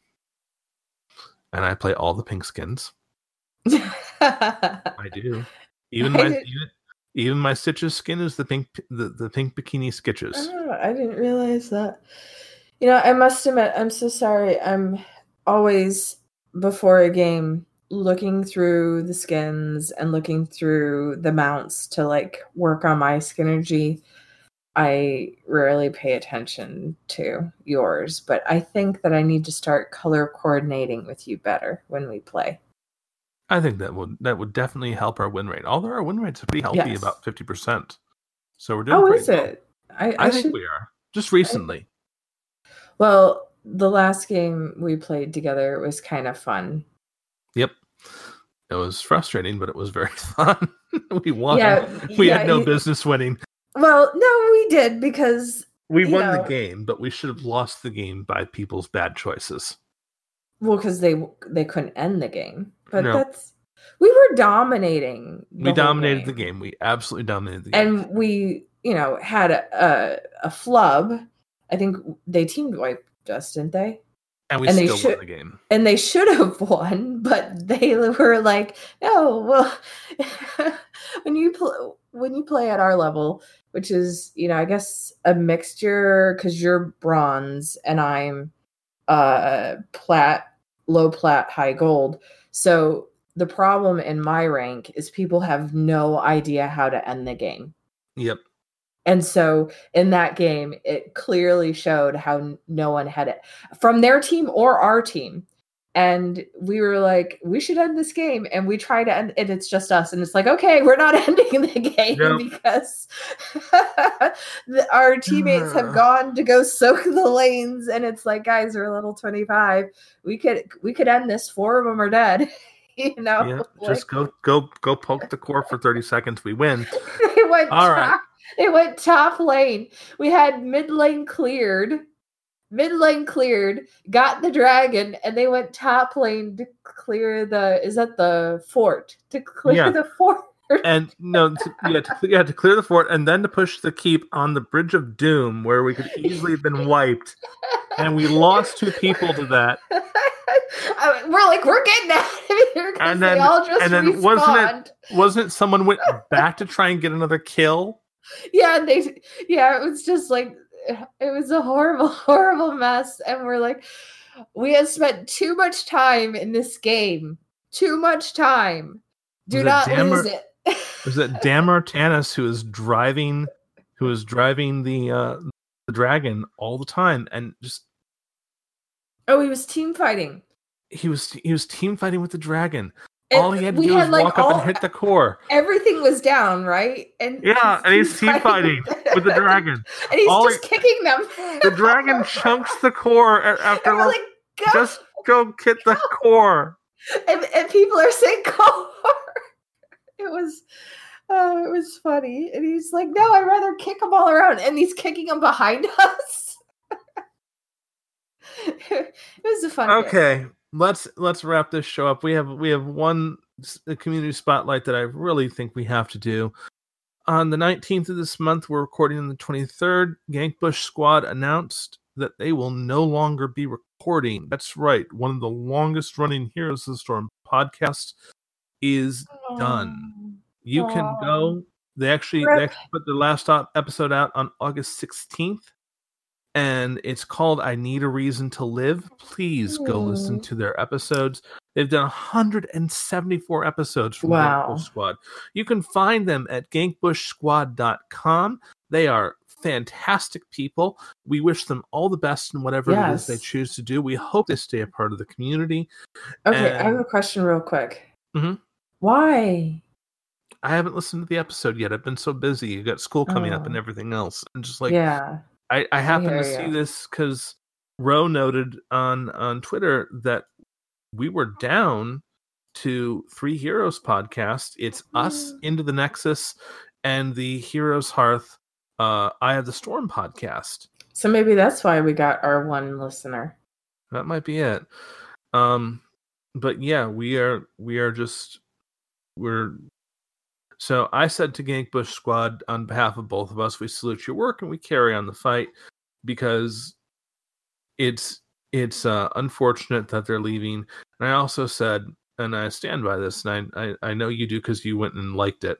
Speaker 2: and I play all the pink skins. I do. Even my even, even my Stitches skin is the pink the, the pink bikini sketches.
Speaker 3: Oh, I didn't realize that. You know, I must admit, I'm so sorry. I'm always before a game looking through the skins and looking through the mounts to like work on my skinergy. I rarely pay attention to yours, but I think that I need to start color coordinating with you better when we play.
Speaker 2: I think that would that would definitely help our win rate. Although our win rate's pretty healthy,
Speaker 3: Yes.
Speaker 2: about fifty percent. So we're doing.
Speaker 3: Oh, is
Speaker 2: well.
Speaker 3: it? I,
Speaker 2: I,
Speaker 3: I
Speaker 2: think
Speaker 3: should
Speaker 2: we are. Just recently.
Speaker 3: Well, the last game we played together was kind of fun.
Speaker 2: Yep. It was frustrating, but it was very fun. we won.
Speaker 3: Yeah,
Speaker 2: we
Speaker 3: yeah,
Speaker 2: had no
Speaker 3: you-
Speaker 2: business winning.
Speaker 3: Well, no, we did because
Speaker 2: We won
Speaker 3: know-
Speaker 2: the game, but we should have lost the game by people's bad choices.
Speaker 3: well, because they they couldn't end the game. But
Speaker 2: No.
Speaker 3: that's we were dominating. the
Speaker 2: we
Speaker 3: whole
Speaker 2: dominated the game. We absolutely dominated the game.
Speaker 3: and we you know had a a, a flub. I think they teamed wiped us, didn't they?
Speaker 2: and we
Speaker 3: and they
Speaker 2: still
Speaker 3: should-
Speaker 2: won the game.
Speaker 3: and they should have won, but they were like, "No, well, when you play when you play at our level, which is you know, I guess a mixture because you're bronze and I'm uh plat, low plat, high gold. So the problem in my rank is people have no idea how to end the game.
Speaker 2: Yep.
Speaker 3: And so in that game, it clearly showed how no one had it from their team or our team. And we were like, we should end this game. And we try to end and it's just us. And it's like, okay, we're not ending the game
Speaker 2: Nope.
Speaker 3: because the, our teammates have
Speaker 2: uh-huh.
Speaker 3: gone to go soak the lanes. And it's like, guys, we're level 25. We could we could end this. Four of them are dead. you know?
Speaker 2: Yeah.
Speaker 3: Like-
Speaker 2: Just go go go poke the core for 30 seconds. We win.
Speaker 3: they went
Speaker 2: All right.
Speaker 3: They went top lane. We had mid lane cleared. Mid lane cleared, got the dragon, and they went top lane to clear the is that the fort? To clear
Speaker 2: Yeah.
Speaker 3: the fort.
Speaker 2: And no, to, yeah, to, yeah, to clear the fort and then to push the keep on the Bridge of Doom, where we could easily have been wiped. And we lost two people to that.
Speaker 3: I mean, we're like, we're getting out of here because
Speaker 2: And
Speaker 3: they
Speaker 2: then-
Speaker 3: all just
Speaker 2: and then
Speaker 3: respawned.
Speaker 2: wasn't it- Wasn't it someone went back to try and get another kill?
Speaker 3: Yeah and they yeah it was just like it was a horrible horrible mess and we're like we have spent too much time in this game. Too much time. Do
Speaker 2: Was
Speaker 3: not
Speaker 2: Dammer-
Speaker 3: lose it.
Speaker 2: Was it Damartanus who was driving who is driving the uh the dragon all the time and just
Speaker 3: oh he was team fighting.
Speaker 2: He was he was team fighting with the dragon. All he had to do was walk up and hit the core.
Speaker 3: everything was down right and
Speaker 2: Yeah, and he's team fighting with the dragon.
Speaker 3: and he's
Speaker 2: All
Speaker 3: just kicking them
Speaker 2: The dragon chunks the core after like,
Speaker 3: like go
Speaker 2: just go hit the core.
Speaker 3: and, and people are saying core. it was oh it was funny and he's like no i'd rather kick them all around and he's kicking them behind us it was a fun game.
Speaker 2: Let's let's wrap this show up. We have we have one community spotlight that I really think we have to do. On the 19th of this month, we're recording on the 23rd. Gankbush Squad announced that they will no longer be recording. That's right. One of the longest running Heroes of the Storm podcasts is done. You can go. They actually they actually put the last episode out on August 16th. And it's called I Need a Reason to Live. Please go listen to their episodes. They've done 174 episodes from
Speaker 3: Wow.
Speaker 2: Gankbush Squad. You can find them at gankbushsquad.com. They are fantastic people. We wish them all the best in whatever it is they choose to do. We hope they stay a part of the community.
Speaker 3: Okay, I have a question real quick.
Speaker 2: Mhm.
Speaker 3: Why?
Speaker 2: I haven't listened to the episode yet. I've been so busy. You got school coming up and
Speaker 3: Oh.
Speaker 2: everything else. And just like
Speaker 3: yeah.
Speaker 2: I, I happen to see
Speaker 3: ya.
Speaker 2: this because Rho noted on on Twitter that we were down to three heroes podcast. It's us
Speaker 3: Mm.
Speaker 2: into the Nexus and the Heroes Hearth uh Eye of the Storm podcast.
Speaker 3: So maybe that's why we got our one listener.
Speaker 2: That might be it. Um but yeah, we are we are just we're so I said to Gank Bush Squad on behalf of both of us, we salute your work and we carry on the fight because it's it's uh, unfortunate that they're leaving. And I also said, and I stand by this, and I I, I know you do because you went and liked it.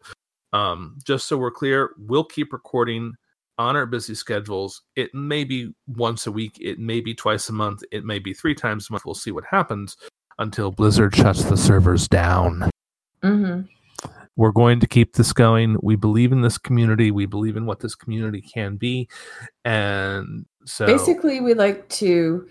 Speaker 2: Um, just so we're clear, we'll keep recording on our busy schedules. It may be once a week, it may be twice a month, it may be three times a month. We'll see what happens until Blizzard shuts the servers down.
Speaker 3: Mm-hmm.
Speaker 2: We're going to keep this going. We believe in this community. We believe in what this community can be. And so
Speaker 3: Basically, we like to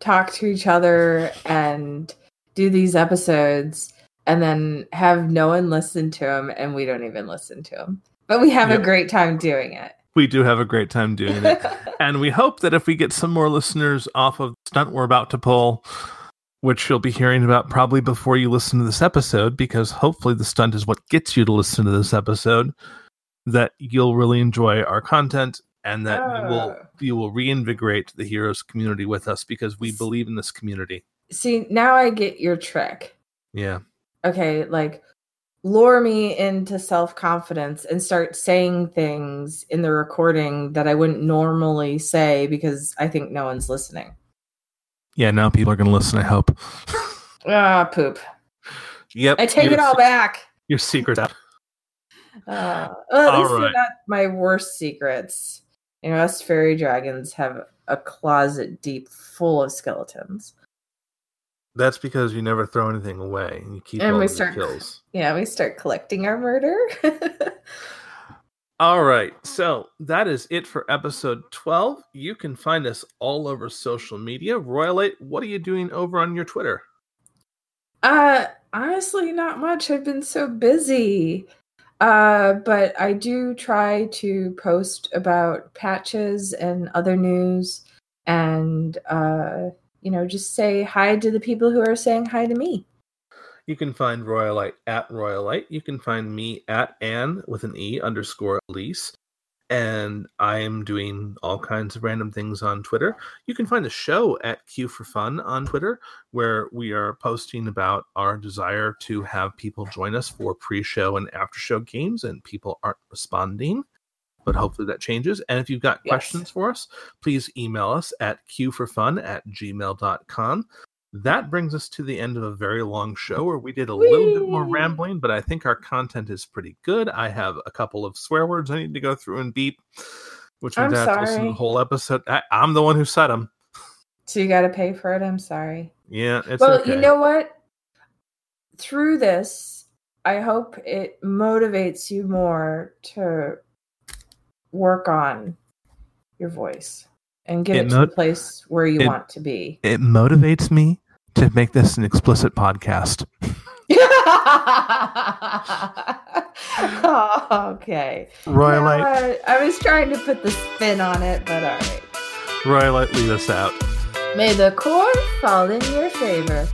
Speaker 3: talk to each other and do these episodes and then have no one listen to them and we don't even listen to them. But we have
Speaker 2: Yep.
Speaker 3: a great time doing it.
Speaker 2: we do have a great time doing it. and we hope that if we get some more listeners off of the stunt we're about to pull, which you'll be hearing about probably before you listen to this episode, because hopefully the stunt is what gets you to listen to this episode, that you'll really enjoy our content and that you will
Speaker 3: Oh.
Speaker 2: you will reinvigorate the heroes community with us because we believe in this community.
Speaker 3: See, now I get your trick.
Speaker 2: Yeah.
Speaker 3: Okay, like lure me into self confidence and start saying things in the recording that I wouldn't normally say because I think no one's listening.
Speaker 2: Yeah, now people are going to listen, I hope.
Speaker 3: Ah, poop.
Speaker 2: yep.
Speaker 3: I take it all
Speaker 2: se-
Speaker 3: back.
Speaker 2: Your secret out.
Speaker 3: Uh, well, at
Speaker 2: All
Speaker 3: least
Speaker 2: right.
Speaker 3: not my worst secrets. You know, us fairy dragons have a closet deep full of skeletons.
Speaker 2: That's because you never throw anything away and you keep
Speaker 3: And
Speaker 2: all
Speaker 3: we start-
Speaker 2: kills.
Speaker 3: Yeah, we start collecting our murder.
Speaker 2: All right. So that is it for episode 12. You can find us all over social media. Royalite, what are you doing over on your Twitter?
Speaker 3: uh, honestly, not much. I've been so busy. Uh, but I do try to post about patches and other news and, uh, you know, just say hi to the people who are saying hi to me.
Speaker 2: You can find Royalite at Royalite. You can find me at Anne with an E underscore Elise. And I am doing all kinds of random things on Twitter. You can find the show at Queue for Fun on Twitter, where we are posting about our desire to have people join us for pre show and after show games, and people aren't responding. But hopefully that changes. And if you've got
Speaker 3: Yes.
Speaker 2: questions for us, please email us at queueforfun at gmail.com. That brings us to the end of a very long show where we did a little bit more rambling, but I think our content is pretty good. I have a couple of swear words I need to go through and beep, which
Speaker 3: I'm
Speaker 2: have to listen to the whole episode. I, I'm the one who said them.
Speaker 3: So you got to pay for it. I'm sorry.
Speaker 2: Yeah, it's
Speaker 3: well,
Speaker 2: okay.
Speaker 3: you know what? Through this, I hope it motivates you more to work on your voice and get
Speaker 2: It
Speaker 3: it, to
Speaker 2: mo-
Speaker 3: the place where you
Speaker 2: it-
Speaker 3: want to be.
Speaker 2: it motivates me to make this an explicit podcast.
Speaker 3: okay. You know
Speaker 2: Royalite.
Speaker 3: Uh, I was trying to put the spin on it, but all right.
Speaker 2: Royalite, lead us out.
Speaker 3: May the core fall in your favor.